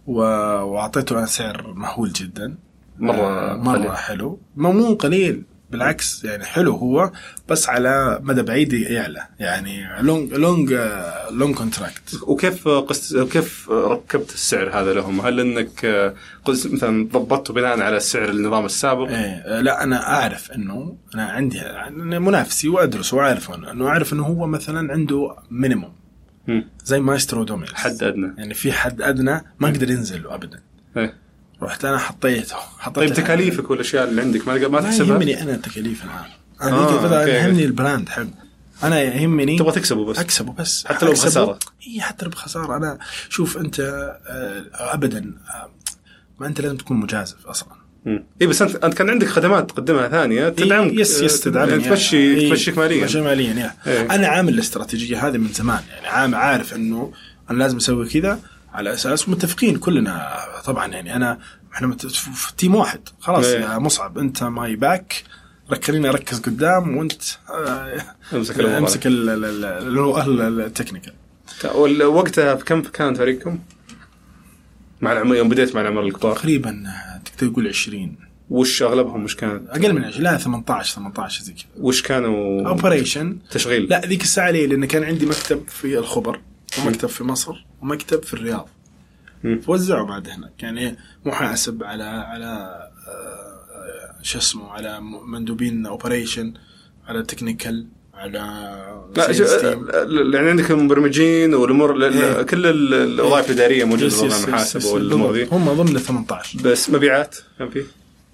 و... وأعطيته أنا سعر مهول جدا. مرة آه، مرة قليل. حلو. مو قليل. بالعكس يعني حلو هو بس على مدى بعيد يعلى يعني long long long contract وكيف قست كيف ركبت السعر هذا لهم؟ هل إنك قلت مثلا ضبطته بناء على سعر النظام السابق؟ إيه لا أنا أعرف إنه أنا عندي أنا منافسي وأدرس وأعرف إنه أعرف إنه هو مثلا عنده minimum. زي مايسترو Domino's حد أدنى يعني في حد أدنى ما أقدر ينزل ابدا إيه. رحت أنا حطيته حطيت طيب تكاليفك والأشياء اللي عندك ما ما تحسبها؟ يهمني أنا التكاليف الآن أنا آه،. يهمني ال brand حق أنا يهمني تبغى تكسبه بس أكسبه بس حتى لو. بخسارة. إي حتى لو بخسارة أنا شوف أنت آه، ابدا آه، ما أنت لازم تكون مجازف أصلا. إي بس أنت أنت كان عندك خدمات تقدمها ثانية تدعمك yes yes تدعمني يعني تمشي إيه، تمشيك ماليا تمشي ماليا يا. إيه. أنا عامل الاستراتيجية هذه من زمان يعني عام عارف إنه أنا لازم أسوي كذا على أساس متفقين كلنا. طبعا يعني أنا إحنا في team واحد. خلاص إيه. يا مصعب أنت my back. ركريني أركز قدام وأنت آه، أمسك. أمسك ال- ال- ال- ال- ال- ال technical. وقتها كم كان فريقكم؟ مع العمر يوم بديت مع العمر الكبار؟ تقريبا تقدر تقول 20 وش أغلبهم وش كان أقل من 20 لا 18 18 زي كذا. وش كانوا؟ operation تشغيل. لا ذيك الساعة ليه؟ لأن كان عندي مكتب في الخبر. ومكتب في مصر ومكتب في الرياض مم. فوزعوا بعد هناك يعني محاسب على على آه، شو اسمه على مندوبين operation على technical على لا شو- team. يعني عندك المبرمجين والأمور ال- إيه. كل ال- الوظائف الإدارية موجودة ضمن يس- المحاسب والامور ذي هم ضمن ال 18 بس مبيعات كان في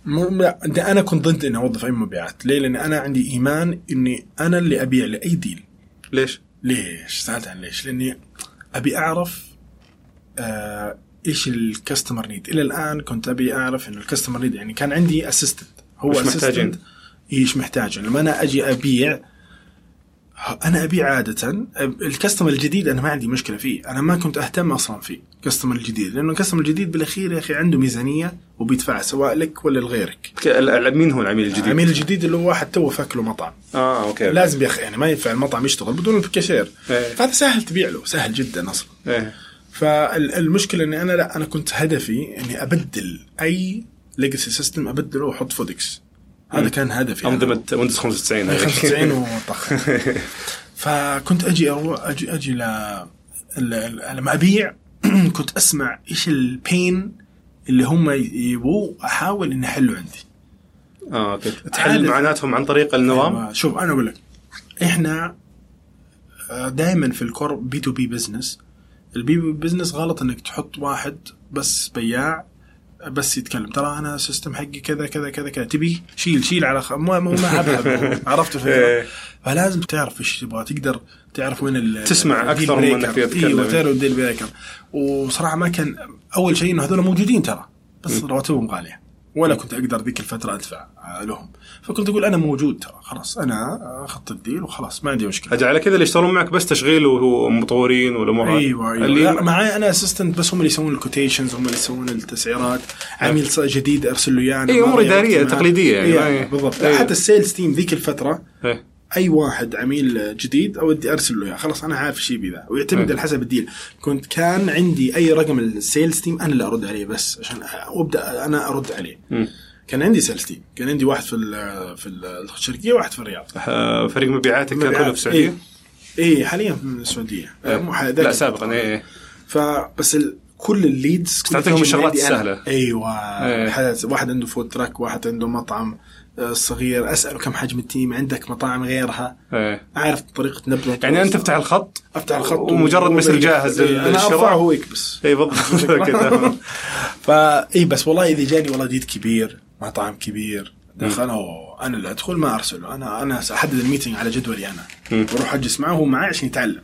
لا أنا كنت ضد إني أوظف أي مبيعات ليه؟ لأن أنا عندي إيمان إني أنا اللي أبيع لأي deal ليش؟ ليش؟ سألت عن ليش؟ لأني أبي أعرف آه إيش ال customer need، إلى الآن كنت أبي أعرف انه ال customer need يعني كان عندي assistant هو محتاجين؟ إيش محتاج لما أنا أجي أبيع أنا ابيع عادة ال customer الجديد أنا ما عندي مشكلة فيه، أنا ما كنت أهتم أصلا فيه ال customer الجديد لأنه ال customer الجديد بالأخير يا أخي عنده ميزانية وبيدفع سواء لك ولا لغيرك. مين هو العميل الجديد؟ العميل الجديد اللي هو واحد تو فاك له مطعم آه okay لازم يا أخي يعني ما ينفع المطعم يشتغل بدون الكاشير إيه. فهذا سهل تبيع له سهل جدا أصلا إيه فالمشكلة إني أنا لا أنا كنت هدفي إني أبدل أي legacy system أبدله وأحط فودكس هذا كان هدفي انظمه Windows 95 هذه. 95 وطخ. فكنت أجي أروح أجي أجي ل لما ابيع كنت أسمع إيش ال pain اللي هم يبغوه أحاول إني أحله عندي. آه okay. تحل. معاناتهم عن طريق النظام؟ أيوة. شوف أنا أقول لك. إحنا دائما في ال core B2B business. ال B2B business غلط إنك تحط واحد بس بياع. بس يتكلم ترى أنا system حقي كذا كذا كذا كذا تبي شيل شيل على خ... ما ما أبحث. عرفت الفكرة إيه. فلازم تعرف إيش تبغى تقدر تعرف وين ال تسمع أكثر من. إنك تتكلم. إيوه تعرف ال deal breaker وصراحة ما كان أول شيء إنه هذول موجودين ترى بس رواتبهم غالية ولا كنت أقدر ذيك الفترة أدفع لهم فكنت أقول أنا موجود ترى خلاص أنا أخذت ال deal وخلاص ما عندي مشكلة أجل على كذا اللي يشتغلون معك بس تشغيل ومطورين والامور. أيوه أيوه اللي لا معي أنا assistant بس هم اللي يسوون ال quotations هم اللي يسوون التسعيرات عميل جديد أرسل له اياه ضيعت إدارية معاه. تقليدية يعني، هي- بالضبط. حتى ال sales team ذيك الفترة إيه. أي واحد عميل جديد أودي أرسل له إياه. خلاص أنا عارف إيش يبي ذا. ويعتمد إيه. على حسب ال deal. كنت كان عندي أي رقم ال sales team أنا اللي أرد عليه بس عشان وابدا أنا أرد عليه. مم. كان عندي sales team كان عندي واحد في ال- في ال- الشرقية وواحد في الرياض. آه، فريق مبيعاتك كان كله في السعودية؟ اي إيه حاليا في السعودية. إيه. مو لا سابقا إيه. فبس ال... كل ال leads تعطيهم الشغلات. السهلة. أيوه. حدث واحد عنده food truck واحد عنده مطعم آه، صغير. أسأله كم حجم ال team عندك مطاعم غيرها. إيه. أعرف طريقة نبضه يعني أنت تفتح الخط؟ أفتح الخط ومجرد ما يصير جاهز إيه، أنا للشراء. أرفعه هو يكبس. اي بالضبط. كذا فا اي بس والله إذا جاني والله deal كبير مطعم كبير دخل أنا اللي أدخل ما أرسله. أنا أنا احدد ال meeting على جدولي أنا. وأروح أجلس معه هو معي عشان يتعلم.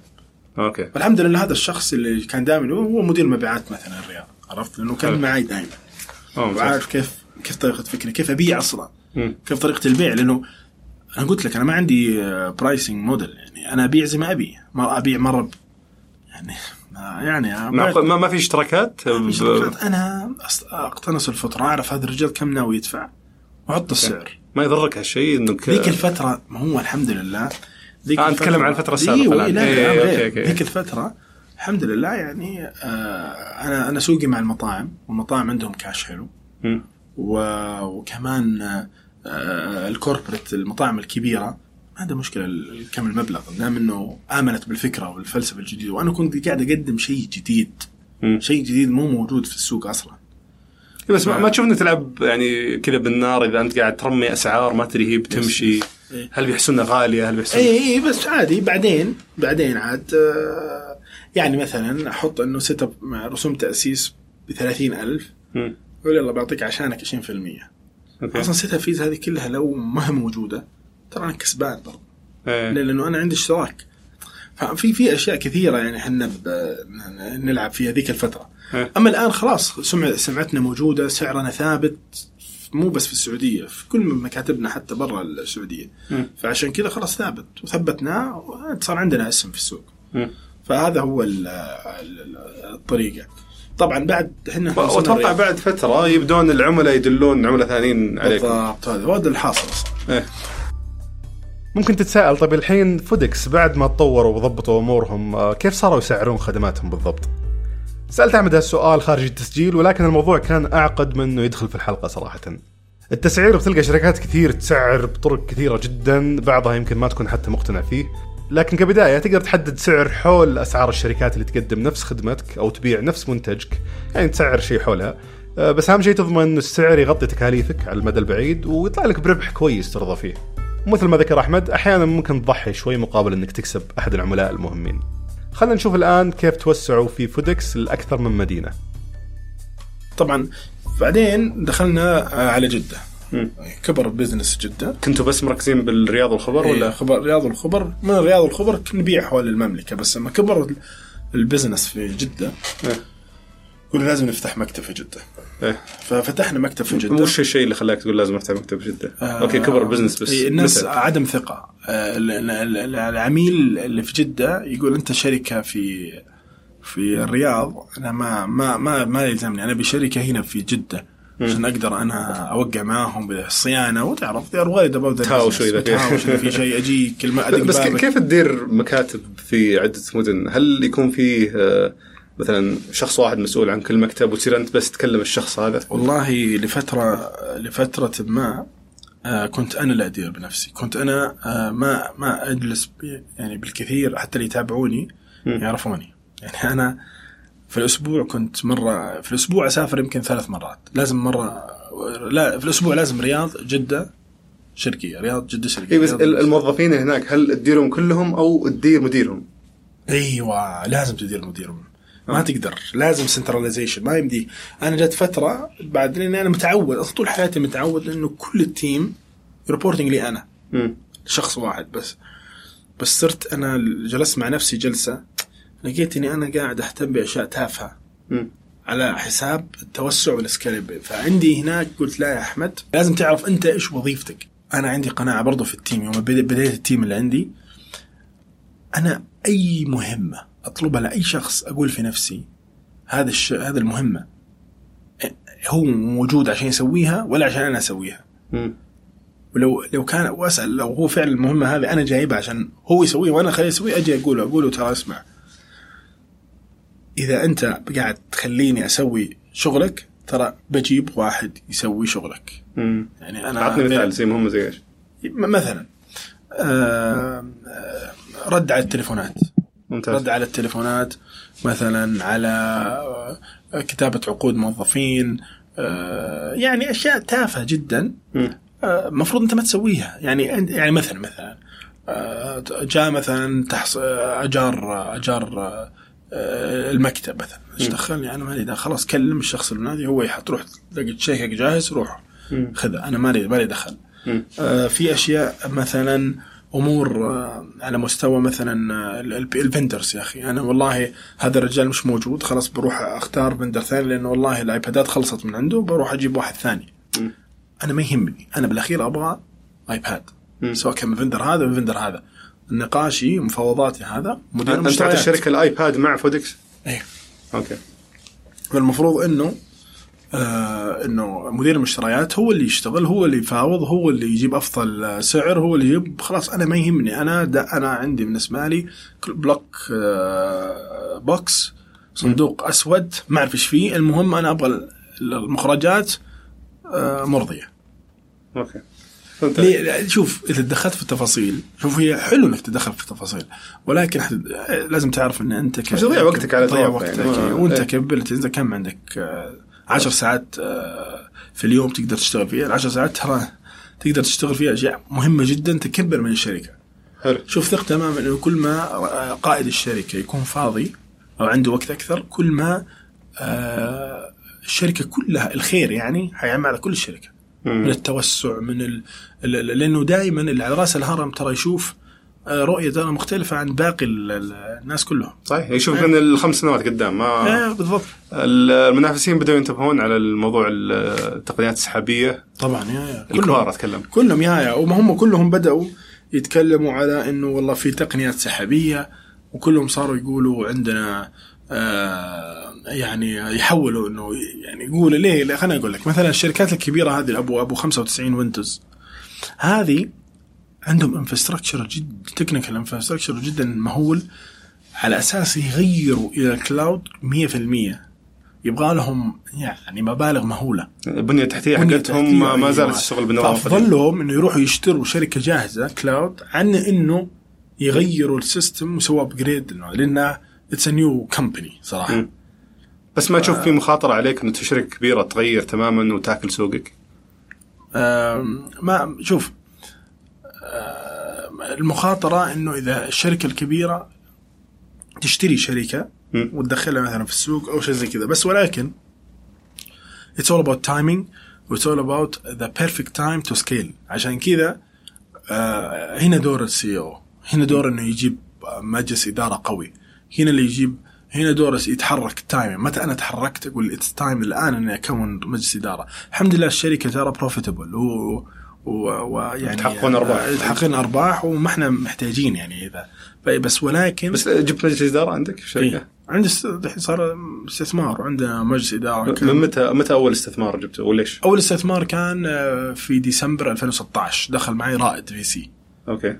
okay. والحمد لله هذا الشخص اللي كان دائما هو مدير مبيعات مثلا الرياض عرفت؟ لأنه كان. معي دائما. وعارف كيف كيف طريقة فكري كيف أبيع أصلا. مم. كيف طريقة البيع؟ لأنه أنا قلت لك أنا ما عندي pricing model يعني أنا أبيع زي ما أبي. ما أبيع مرة يعني ما- يعني مع- ما ما في اشتراكات؟ في ب- شركات أنا أقتنص الفترة أعرف هذا الرجال كم ناوي يدفع وأحط السعر. ما يضرك هالشيء إنك ذيك الفترة ما هو الحمد لله ذيك آه، نتكلم عن الفترة السابقة أيوه الآن. لا إيه، okay،. ذيك الفترة الحمد لله يعني آه أنا أنا سوقي مع المطاعم والمطاعم عندهم كاش حلو وكمان آه، ال corporate المطاعم الكبيرة ما عندها مشكلة كم المبلغ. دام انه آمنت بالفكرة والفلسفة الجديدة. وأنا كنت قاعد أقدم شيء جديد. شيء جديد مو موجود في السوق أصلا. إيه، بس ما, ما تشوف إنك تلعب يعني كذا بالنار إذا أنت قاعد ترمي أسعار ما تدري هي بتمشي. إيه. هل بيحسونها غالية هل بيحسون اي اي بس عادي بعدين بعدين عاد آه، يعني مثلا أحط إنه set up مع رسوم تأسيس ب 30000 مم. يقول يلا بعطيك عشانك 20% okay. أصلا set up fees هذه كلها لو ما هي موجودة ترى أنا كسبان برضه إيه. لأنه أنا عندي اشتراك ففي في أشياء كثيرة يعني إحنا نلعب فيها ذيك الفترة إيه. أما الآن خلاص سمع سمعتنا موجودة سعرنا ثابت مو بس في السعودية في كل مكاتبنا حتى برا السعودية مم. فعشان كذا خلاص ثابت وثبتناه صار عندنا اسم في السوق مم. فهذا هو ال- ال- الطريقة طبعا بعد إحنا وأتوقع بعد فترة يبدون العملاء يدلون عملاء ثانيين عليكم بالضبط هذا هو الحاصل أصلا إيه. ممكن تتساءل طيب الحين فودكس بعد ما تطوروا وضبطوا أمورهم آه، كيف صاروا يسعرون خدماتهم بالضبط؟ سألت أحمد هالسؤال خارج التسجيل ولكن الموضوع كان أعقد من إنه يدخل في الحلقة صراحة. التسعير بتلقى شركات كثير تسعر بطرق كثيرة جدا بعضها يمكن ما تكون حتى مقتنع فيه. لكن كبداية تقدر تحدد سعر حول أسعار الشركات اللي تقدم نفس خدمتك أو تبيع نفس منتجك. يعني تسعر شيء حولها. آه، بس أهم شيء تضمن إن السعر يغطي تكاليفك على المدى البعيد ويطلع لك بربح كويس ترضى فيه. ومثل ما ذكر أحمد أحيانا ممكن تضحي شوي مقابل إنك تكسب أحد العملاء المهمين. خلينا نشوف الآن كيف توسعوا في فودكس لاكثر من مدينة. طبعا بعدين دخلنا آه، على جدة. مم. كبر ال business جدة. كنتوا بس مركزين بالرياض والخبر ولا؟ خبر رياض والخبر. من الرياض والخبر نبيع حول المملكة بس لما كبر ال business في جدة إيه. قلنا لازم نفتح مكتب في جدة إيه. ففتحنا مكتب في جدة وش الشيء اللي خلاك تقول لازم افتح مكتب جدة؟ آه، okay كبر ال business بس الناس متى؟ عدم ثقة آه، ال- ال- ال- العميل اللي في جدة يقول أنت شركة في في الرياض أنا ما ما ما ما يلزمني أنا أبي شركة هنا في جدة عشان أقدر أنا أوقع معاهم بالصيانة وتعرف worried about the تهاوش. إذا في- في شيء أجي كلمة أدق بس بابك. كيف تدير مكاتب في عدة مدن؟ هل يكون فيه آه، مثلا شخص واحد مسؤول عن كل مكتب وتصير أنت بس تكلم الشخص هذا؟ والله لفترة لفترة ما آه، كنت أنا اللي أدير بنفسي، كنت أنا آه، ما ما أجلس يعني بالكثير حتى اللي يتابعوني. يعرفوني، يعني أنا في الأسبوع كنت مرة في الأسبوع أسافر يمكن ثلاث مرات، لازم مرة لا في الأسبوع لازم رياض جدة شركية، رياض جدة شركية اي بس الموظفين هناك هل تديرهم كلهم أو تدير مديرهم؟ أيوه لازم تدير مديرهم ما تقدر لازم centralization ما يمدي أنا جت فترة بعد لاني أنا متعود أصلا طول حياتي متعود إنه كل ال team reporting لي أنا. مم. شخص واحد بس. بس صرت أنا جلست مع نفسي جلسة لقيت إني أنا قاعد أهتم بأشياء تافهة. على حساب التوسع وال scale up فعندي هناك قلت لا يا أحمد لازم تعرف أنت إيش وظيفتك. أنا عندي قناعة برضو في ال team يوم بدي- بديت ال team اللي عندي أنا أي مهمة اطلبها لاي شخص أقول في نفسي هذا الش... هذا المهمة هو موجود عشان يسويها ولا عشان أنا أسويها. ولو لو كان وأسأل لو هو فعلا المهمة هذه أنا جايبها عشان هو يسويها وأنا خليه يسويها أجي أقول له أقول له ترى أسمع إذا أنت قاعد تخليني أسوي شغلك ترى بجيب واحد يسوي شغلك مم. يعني أنا أعطني مثال زي مهمة زي إيش؟ مثلا آه، رد على التليفونات ممتاز. رد على التليفونات مثلا على آه، كتابة عقود موظفين آه، يعني أشياء تافهة جدا. المفروض أنت ما تسويها. يعني يعني مثلا مثلا آه، جاء مثلا تحص... آه، أجار أجار آه، آه، المكتب مثلا. إيش دخلني أنا مالي دخل خلاص كلم الشخص النادي هو يحط روح تلاقي تشيكك جاهز روح. مم. خذها أنا مالي مالي دخل. آه، في أشياء مثلا أمور آه، على مستوى مثلا آه، ال- ال- ال vendors يا أخي. أنا والله هذا الرجال مش موجود خلاص بروح أختار vendor ثاني لأنه والله الآيبادات خلصت من عنده بروح أجيب واحد ثاني. أنا ما يهمني. أنا بالأخير أبغى آيباد. سواء كان من vendor هذا من vendor هذا. نقاشي مفاوضاتي هذا مدير أنت الشركة الآيباد مع فودكس؟ إيه. okay. فالمفروض إنه آه إنه مدير المشتريات هو اللي يشتغل هو اللي يفاوض هو اللي يجيب أفضل سعر هو اللي يجيب خلاص أنا ما يهمني أنا دا أنا عندي بالنسبة لي black آه box صندوق أسود ما أعرف إيش فيه المهم أنا أبغى المخرجات آه مرضية okay ليه شوف إذا دخلت في التفاصيل شوف هي حلو إنك تدخل في التفاصيل ولكن لازم تعرف إن أنت. مش تضيع وقتك على تضيع وقتك يعني. ما- وأنت إيه. كابيلتي إذا كم عندك آه، عشر ساعات آه، في اليوم تقدر تشتغل فيها. العشر ساعات ترى تقدر تشتغل فيها أشياء مهمة جدا تكبر من الشركة. حلو. شوف ثق تماما إنه كل ما آه، قائد الشركة يكون فاضي أو عنده وقت أكثر كل ما آه، الشركة كلها الخير يعني حيعمل على كل الشركة. من مم. التوسع من ال... ال- ال- لأنه دائما اللي على رأس الهرم ترى يشوف آه، رؤية ترى مختلفة عن باقي ال- ال- الناس كلهم. صحيح. يشوف يمكن الخمس سنوات قدام. ما إيه بالضبط. المنافسين بدأوا ينتبهون على الموضوع التقنيات السحابية. طبعا يا يا. الكبار أتكلم. كلهم يا يا. وما هم كلهم بدأوا يتكلموا على إنه والله في تقنيات سحابية وكلهم صاروا يقولوا عندنا آه يعني يحولوا إنه يعني يقولوا ليه؟ ليه خليني أقول لك مثلا الشركات الكبيرة هذه أبو ابو 95 ويندوز هذه عندهم infrastructure جد technical infrastructure جدا مهول على أساس يغيروا إلى ال cloud 100% يبغى لهم يعني مبالغ مهولة. البنية التحتية بنية حقتهم ما- ما زالت أيوة. تشتغل بالنظام فأفضل لهم إنه يروحوا يشتروا شركة جاهزة cloud عن إنه يغيروا ال system ويسووا upgrade لانها it's new company صراحة. مم. بس ما تشوف في مخاطرة عليك إنه شركة كبيرة تغير تماما وتاكل سوقك؟ ما شوف المخاطرة إنه إذا الشركة الكبيرة تشتري شركة. وتدخلها مثلا في السوق أو شيء زي كذا. بس ولكن it's all about timing it's all about the perfect time to scale. عشان كذا آه، هنا دور ال CEO هنا دور إنه يجيب آه، مجلس إدارة قوي. هنا اللي يجيب هنا دور يتحرك time متى أنا تحركت؟ أقول it's time الآن إني أكون مجلس إدارة. الحمد لله الشركة ترى profitable و ويعني يتحققون أرباح. يتحققون أرباح وما إحنا محتاجين يعني إذا بس ولكن بس جبت مجلس إدارة عندك في الشركة إيه. عندي الحين صار استثمار وعندنا مجلس إدارة من. متى متى أول استثمار جبته وليش؟ أول استثمار كان آه، في ديسمبر 2016 دخل معي رائد VC أوكي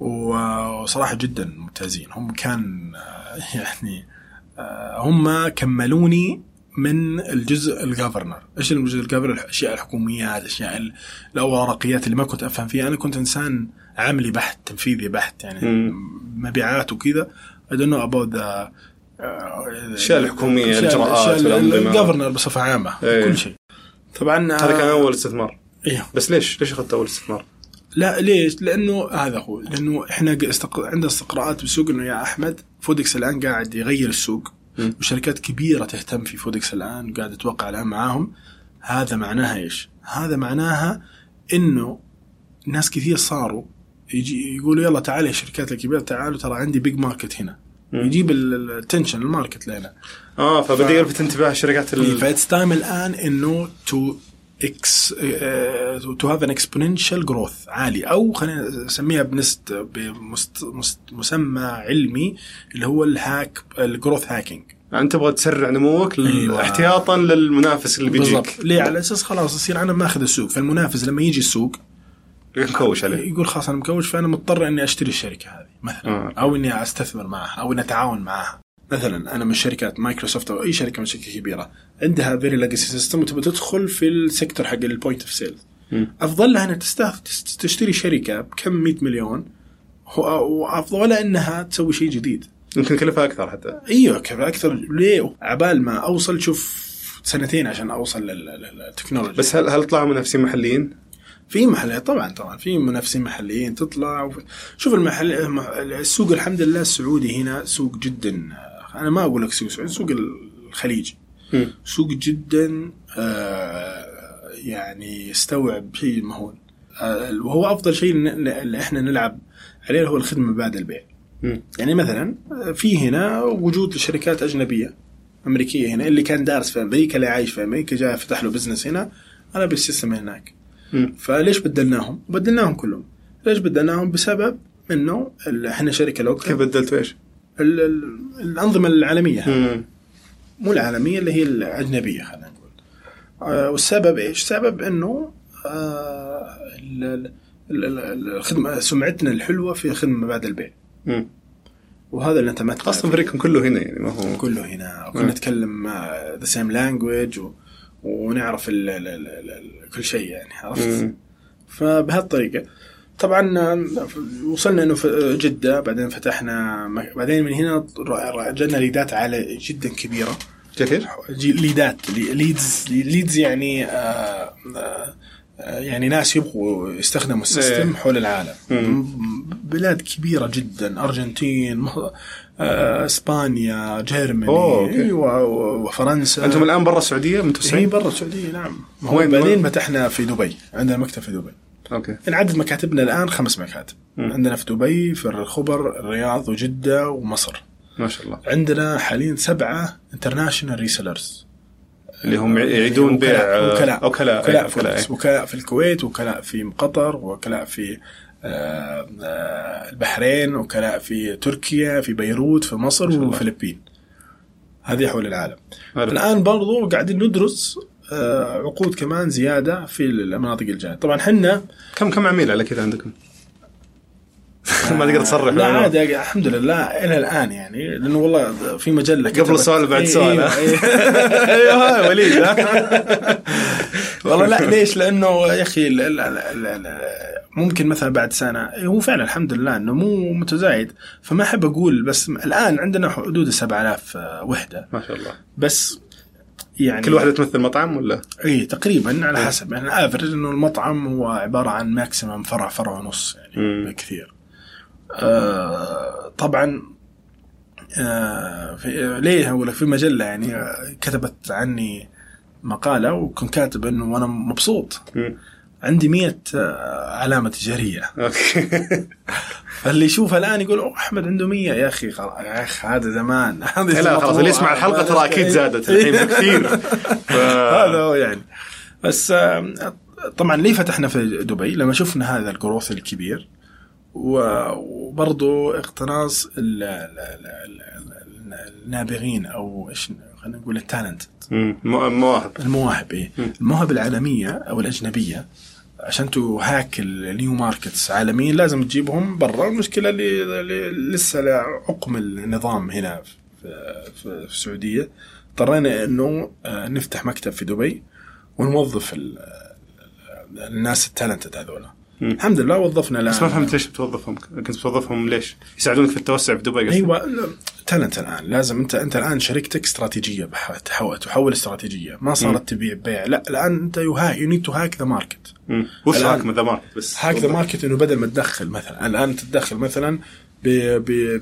وصراحة جدا ممتازين هم كان آه، يعني آه، هم كملوني من الجزء الجفرنر إيش الجزء الجفرنر الأشياء الحكوميات الأشياء ال- الأوراقيات اللي ما كنت أفهم فيها أنا كنت إنسان عملي بحت تنفيذي بحت يعني مم. مبيعات وكذا I don't know about the الأشياء الحكومية، الإجراءات والأنظمة. الجفرنر بصفة عامة إيه. كل شيء طبعا هذا كان أول استثمار أيوه بس ليش؟ ليش أخذت أول استثمار؟ لا ليش؟ لأنه هذا هو لأنه إحنا استق... عندنا استقراءات بالسوق إنه يا أحمد فودكس الآن قاعد يغير السوق وشركات كبيرة تهتم في فودكس الآن وقاعدة توقع الآن معاهم هذا معناها إيش؟ هذا معناها إنه ناس كثير صاروا يجي يقولوا يلا تعالوا يا الشركات الكبيرة تعالوا ترى عندي big market هنا مم. يجيب ال attention الماركت لنا آه فبدأ يلفت انتباه الشركات ال... first time الآن إنه to expect to have an exponential growth عالي. أو خلينا نسميها بنست بمست مست مسمى علمي اللي هو ال hack ال growth hacking يعني أنت تبغى تسرع نموك أيوة. احتياطا للمنافس اللي بيجيك. بالضبط. ليه؟ على أساس خلاص يصير أنا ماخذ السوق. فالمنافس لما يجي السوق نكوش عليه. يقول خلاص أنا مكوش فأنا مضطر إني أشتري الشركة هذه مثلا. آه. أو إني أستثمر معها أو إني أتعاون معها. مثلا أنا من شركات مايكروسوفت أو أي شركة من شركه كبيرة عندها very legacy system وتبغى تدخل في ال sector حق ال point of sale مم. أفضل لها أنها تشتري شركة بكم 100 مليون وأفضل ولا أنها تسوي شيء جديد. يمكن كلفها أكثر حتى. أيوه كيف أكثر. ليه؟ عبال ما أوصل شوف سنتين عشان أوصل لل- لل- للتكنولوجيا. بس هل هل طلعوا منافسين محليين؟ في محلات طبعا طبعا. في منافسين محليين تطلع. وف... شوف المحل السوق الحمد لله السعودي هنا سوق جدا. أنا ما أقول لك سوق سعودي سوق الخليج مم. سوق جدا آه يعني يستوعب شيء مهول آه وهو أفضل شيء اللي إحنا نلعب عليه هو الخدمة بعد البيع مم. يعني مثلا في هنا وجود شركات أجنبية أمريكية هنا اللي كان دارس في أمريكا اللي عايش في أمريكا جاء فتح له business هنا أنا بال system هناك مم. فليش بدلناهم؟ بدلناهم كلهم ليش بدلناهم؟ بسبب إنه إحنا شركة كيف لوكال بدلتوا إيش؟ ال- ال- الأنظمة العالمية. مو العالمية اللي هي الأجنبية خلينا نقول آه والسبب إيش؟ السبب إنه آه ال- ال- ال- ال- الخدمة سمعتنا الحلوة في خدمة بعد البيع مم. وهذا اللي نتمتع أصلا فريقكم كله هنا يعني ما هو كله هنا. وكنا نتكلم the same language ونعرف ال ال ال ال ال كل شيء يعني عرفت؟ فبهالطريقة طبعا وصلنا إنه في جدة بعدين فتحنا بعدين من هنا جانا leadات على جدا كبيرة كثير؟ leadات لي- leads leads يعني آه آه يعني ناس يبغوا يستخدموا ال system إيه. حول العالم مم. بلاد كبيرة جدا أرجنتين آه، إسبانيا Germany. أيوه وفرنسا أنتم الآن برا السعودية متوسعين؟ برا السعودية نعم وين- بعدين؟ فتحنا في دبي عندنا مكتب في دبي أوكي. عدد مكاتبنا الآن خمس مكاتب. عندنا في دبي في الخبر الرياض وجدة ومصر. ما شاء الله. عندنا حاليا سبعة international resellers اللي هم يعيدون بيع وكلاء. وكلاء. وكلاء, أي، وكلاء, إيه. وكلاء في الكويت وكلاء في قطر وكلاء في آه، آه، البحرين وكلاء في تركيا في بيروت في مصر. والفلبين هذه حول العالم. الآن برضو قاعدين ندرس عقود كمان زيادة في المناطق الجاية طبعا حنا كم كم عميل على كذا عندكم؟ ما تقدر تصرح لا ولا لا؟ عادي الحمد لله إلى الآن يعني لأنه والله في مجلة قبل السؤال بعد إيه، سؤال، أيوه ها؟ أيوه وليد؟ والله لا ليش؟ لأنه يا أخي ممكن مثلا بعد سنة إيه، هو فعلا الحمد لله إنه مو متزايد فما أحب أقول بس الآن عندنا حدود ال 7000 وحدة ما شاء الله بس يعني كل واحدة تمثل مطعم ولا؟ اي تقريبا على حسب يعني افرج إنه المطعم هو عبارة عن ماكسيمم فرع فرع ونص يعني مم. بكثير آه طبعا آه في ليه أقول لك في مجلة يعني آه، كتبت عني مقالة وكنت كاتب إنه وأنا مبسوط مم. عندي مية آه علامة تجارية. أوكي. فاللي يشوفها الآن يقول أوه أحمد عنده مية. يا أخي خلاص يا أخي هذا زمان. هذا لا خلاص اللي يسمع الحلقة ترى أكيد زادت الحين بكثير ف- هذا هو يعني. بس آه، طبعا ليه فتحنا في دبي؟ لما شفنا هذا الجروث الكبير و- وبرضو اقتناص ال- ال- ال- ال- النابغين أو إيش خلينا نقول ال talent. مم. مو- مواهب المواهب إيه. المواهب العالمية أو الأجنبية عشان ت hack ال new markets عالميا لازم تجيبهم برا. المشكلة اللي, اللي لسه لا عقم النظام هنا في, السعودية. اضطرينا إنه آه، نفتح مكتب في دبي ونوظف ال- الناس ال talented هذولا. مم. الحمد لله وظفنا الآن. بس ما فهمت ليش بتوظفهم. كنت بتوظفهم ليش؟ يساعدونك في التوسع في دبي قصدي أيوه talent الآن. لازم أنت أنت الآن شركتك استراتيجية تحول تحول استراتيجية. ما صارت تبيع بيع. لا الآن أنت you need to hack the market. وش hack the market بس؟ hack the market إنه بدل ما تدخل مثلا الآن تتدخل مثلا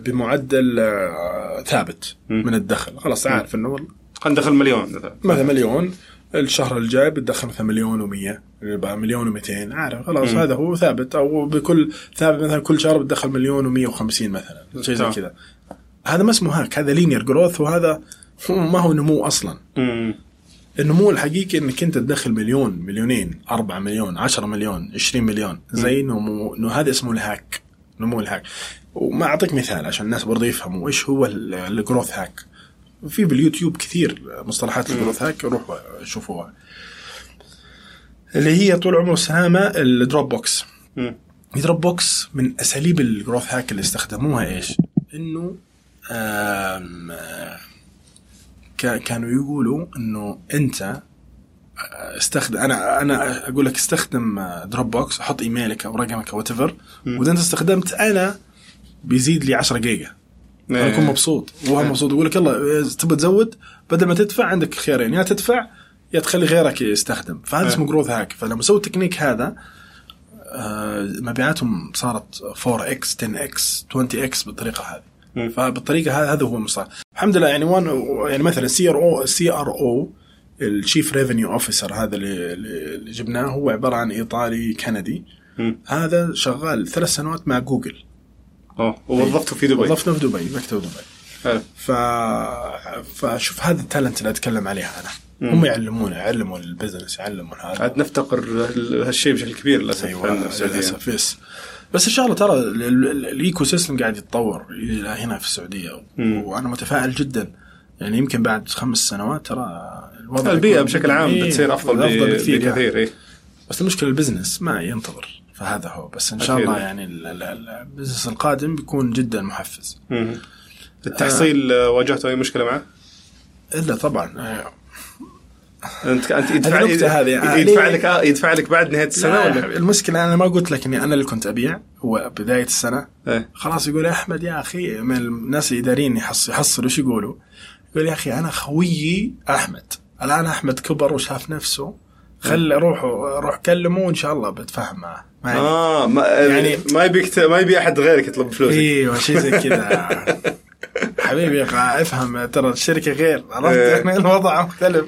بمعدل آه، ثابت. من الدخل. خلاص عارف إنه والله. خلينا ندخل مليون مثلا مليون. الشهر الجاي بتدخل مثلا مليون و100 يبقى مليون و200 عارف خلاص مم. هذا هو ثابت. أو بكل ثابت مثلا كل شهر بتدخل مليون و150 مثلا شيء زي. كذا. هذا ما اسمه hack هذا linear growth وهذا ما هو نمو أصلا. مم. النمو الحقيقي إنك أنت تدخل مليون مليونين 4 مليون 10 مليون 20 مليون. زي نمو انه هذا اسمه ال hack نمو ال hack. وما أعطيك مثال عشان الناس برضه يفهموا إيش هو ال- growth hack في باليوتيوب كثير مصطلحات ال growth hack روحوا شوفوها اللي هي طول عمره السلامه ال Dropbox مم. Dropbox من أساليب ال growth hack اللي استخدموها إيش؟ إنه آه، كانوا يقولوا إنه أنت آه، استخدم أنا أنا أقول لك استخدم Dropbox أحط إيميلك أو رقمك أو whatever وإذا أنت استخدمت أنا بيزيد لي 10 جيجا أنا إيه. أكون مبسوط وهو مبسوط يقول لك يلا إذا تبغى تزود بدل ما تدفع عندك خيارين يا تدفع يا تخلي غيرك يستخدم فهذا إيه. اسمه growth hack فلما سووا التكنيك هذا آه، مبيعاتهم صارت 4 إكس 10 إكس 20 إكس بالطريقة هذه. فبالطريقة هذا هذا هو المصطلح الحمد لله يعني one يعني مثلا سي ار أو سي ار أو ال chief revenue officer هذا اللي, اللي جبناه هو عبارة عن إيطالي كندي. هذا شغال ثلاث سنوات مع جوجل اوه ووظفته في دبي. وظفنا في دبي مكتب دبي. حلو. ف... فشوف هذا ال talent اللي أتكلم عليها أنا. هم يعلمونا يعلموا ال business يعلموا هذا. عاد نفتقر ال- هالشيء بشكل كبير للأسف. أيوه. للأسف yes. بس إن شاء الله ترى ال- ال- ال ecosystem قاعد يتطور إلى هنا في السعودية. مم. وأنا متفائل جدا. يعني يمكن بعد خمس سنوات ترى الوضع البيئة يكون- بشكل عام إيه، بتصير أفضل أفضل ب- بكثير يعني. بكثير اي بس المشكلة ال business ما ينتظر. فهذا هو بس إن شاء أكيد. الله يعني ال- ال- ال- ال business القادم بيكون جدا محفز مم. التحصيل آه، واجهته أي مشكلة معه؟ إلا طبعا آه، أنت أنت يدفع. آه، يدفع ليه؟ لك آه، يدفع لك بعد نهاية السنة لا، ولا؟ المشكلة أنا ما قلت لك إني أنا اللي كنت أبيع هو بداية السنة إيه. خلاص يقول يا أحمد يا أخي من الناس الاداريين يحص يحصل وش يقولوا؟ يقول يا أخي أنا خويي أحمد الآن أحمد كبر وشاف نفسه خلي روح روح كلمه وإن شاء الله بتفاهم معه يعني آه ما يعني- ما يبيك ما يبي أحد غيرك يطلب فلوسك. إيوه شيء زي كذا. حبيبي افهم ترى الشركة غير عرفت؟ إيه. يعني الوضع مختلف.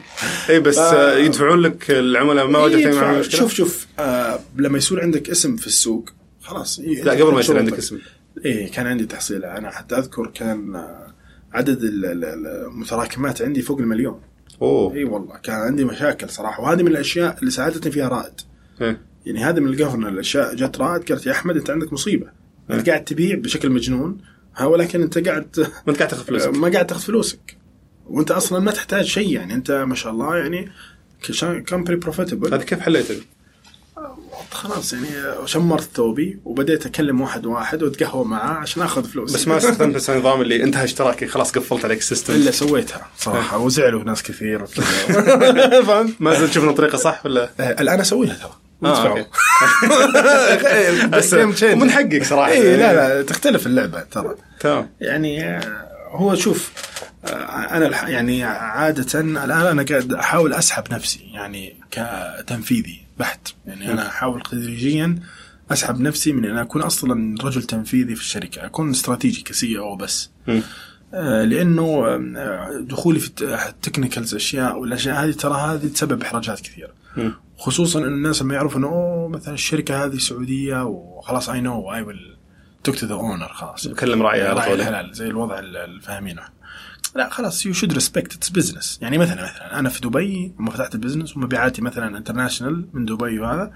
اي بس آه، يدفعون لك العملاء ما واجهت. معهم مشكلة؟ شوف شوف آه لما يصير عندك اسم في السوق خلاص إيه لا قبل ما يصير عندك. اسم. إيه كان عندي تحصيله أنا حتى أذكر كان آه، عدد ال- ال- المتراكمات عندي فوق المليون. أوه. إي والله كان عندي مشاكل صراحة وهذه من الأشياء اللي ساعدتني فيها رائد. إيه. يعني هذه من الجفرنر الأشياء جت رائد قالت يا أحمد أنت عندك مصيبة. أنت قاعد تبيع بشكل مجنون ها ولكن أنت قاعد ما انت قاعد تاخذ فلوسك. ما قاعد تاخذ فلوسك. وأنت أصلا ما تحتاج شيء يعني أنت ما شاء الله يعني company profitable هذا كيف حليته؟ خلاص يعني شمرت ثوبي وبديت أكلم واحد واحد وأتقهوى معاه عشان أخذ فلوس بس ما استخدمت النظام اللي انتهى اشتراكي خلاص قفلت عليك ال system إلا سويتها صراحة وزعلوا ناس كثير. فهمت؟ ما زلت تشوف طريقة صح ولا؟ آه، الآن أسويها ترى. آه،. بس بس من حقك صراحة. اي لا لا تختلف اللعبة ترى. تمام. يعني آه، هو شوف آه، أنا يعني عادة الآن أنا قاعد أحاول أسحب نفسي يعني كتنفيذي بحت. يعني أنا أحاول تدريجيا أسحب نفسي من أن أكون أصلا رجل تنفيذي في الشركة أكون استراتيجي ك CEO بس. آه، لأنه آه، دخولي في ال technicals أشياء والأشياء هذه ترى هذه تسبب إحراجات كثيرة. خصوصا إن الناس لما يعرفوا إنه أوه مثلا الشركة هذه سعودية وخلاص I know I will talk to the owner خلاص. بكلم راعي على طول. الحلال زي الوضع ال- الفاهمينه. لا خلاص you should respect it's business يعني مثلا مثلا أنا في دبي لما فتحت ال business ومبيعاتي مثلا international من دبي وهذا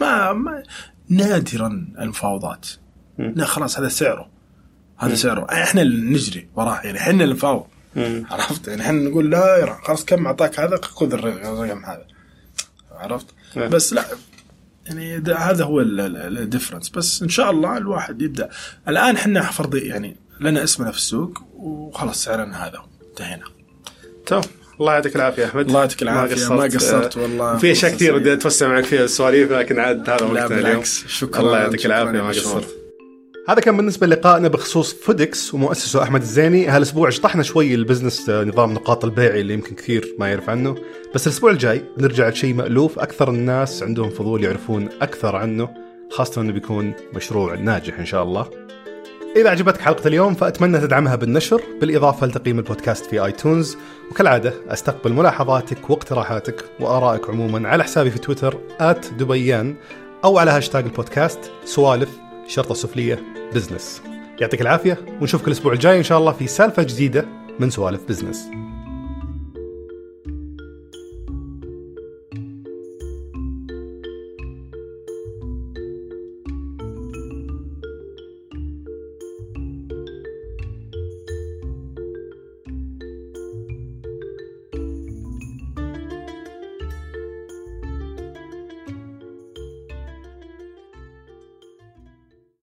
ما, ما نادرا المفاوضات. لا خلاص هذا سعره. هذا سعره. إحنا اللي نجري وراه يعني إحنا اللي نفاوض. عرفت؟ يعني إحنا نقول لا يا خلاص كم أعطاك هذا؟ خذ الرقم هذا. عرفت؟ نعم. بس لا يعني ده هذا هو ال difference بس إن شاء الله الواحد يبدأ. الآن إحنا فرضي يعني لنا اسمنا في السوق وخلاص سعرنا هذا انتهينا. تمام الله يعطيك العافية يا أحمد. الله يعطيك العافية، ما قصرت. آه، والله. في أشياء كثير فرصة ودي أتوسع معك فيها السواليف لكن عاد هذا وقتنا اليوم. بالعكس شكرا. الله يعطيك العافية ما. قصرت. هذا كان بالنسبة للقائنا بخصوص فودكس ومؤسسه أحمد الزيني. هالأسبوع شطحنا شوي ال business آه، نظام نقاط البيع اللي يمكن كثير ما يعرف عنه. بس الأسبوع الجاي بنرجع لشيء مألوف. أكثر الناس عندهم فضول يعرفون أكثر عنه خاصة إنه بيكون مشروع ناجح إن شاء الله. إذا عجبتك حلقة اليوم فأتمنى تدعمها بالنشر بالإضافة لتقييم البودكاست في آيتونز. وكالعادة أستقبل ملاحظاتك واقتراحاتك وآرائك عموما على حسابي في تويتر دبيان أو على هاشتاج البودكاست سوالف شرطة سفلية business يعطيك العافية ونشوفك الأسبوع الجاي إن شاء الله في سالفة جديدة من سوالف بزنس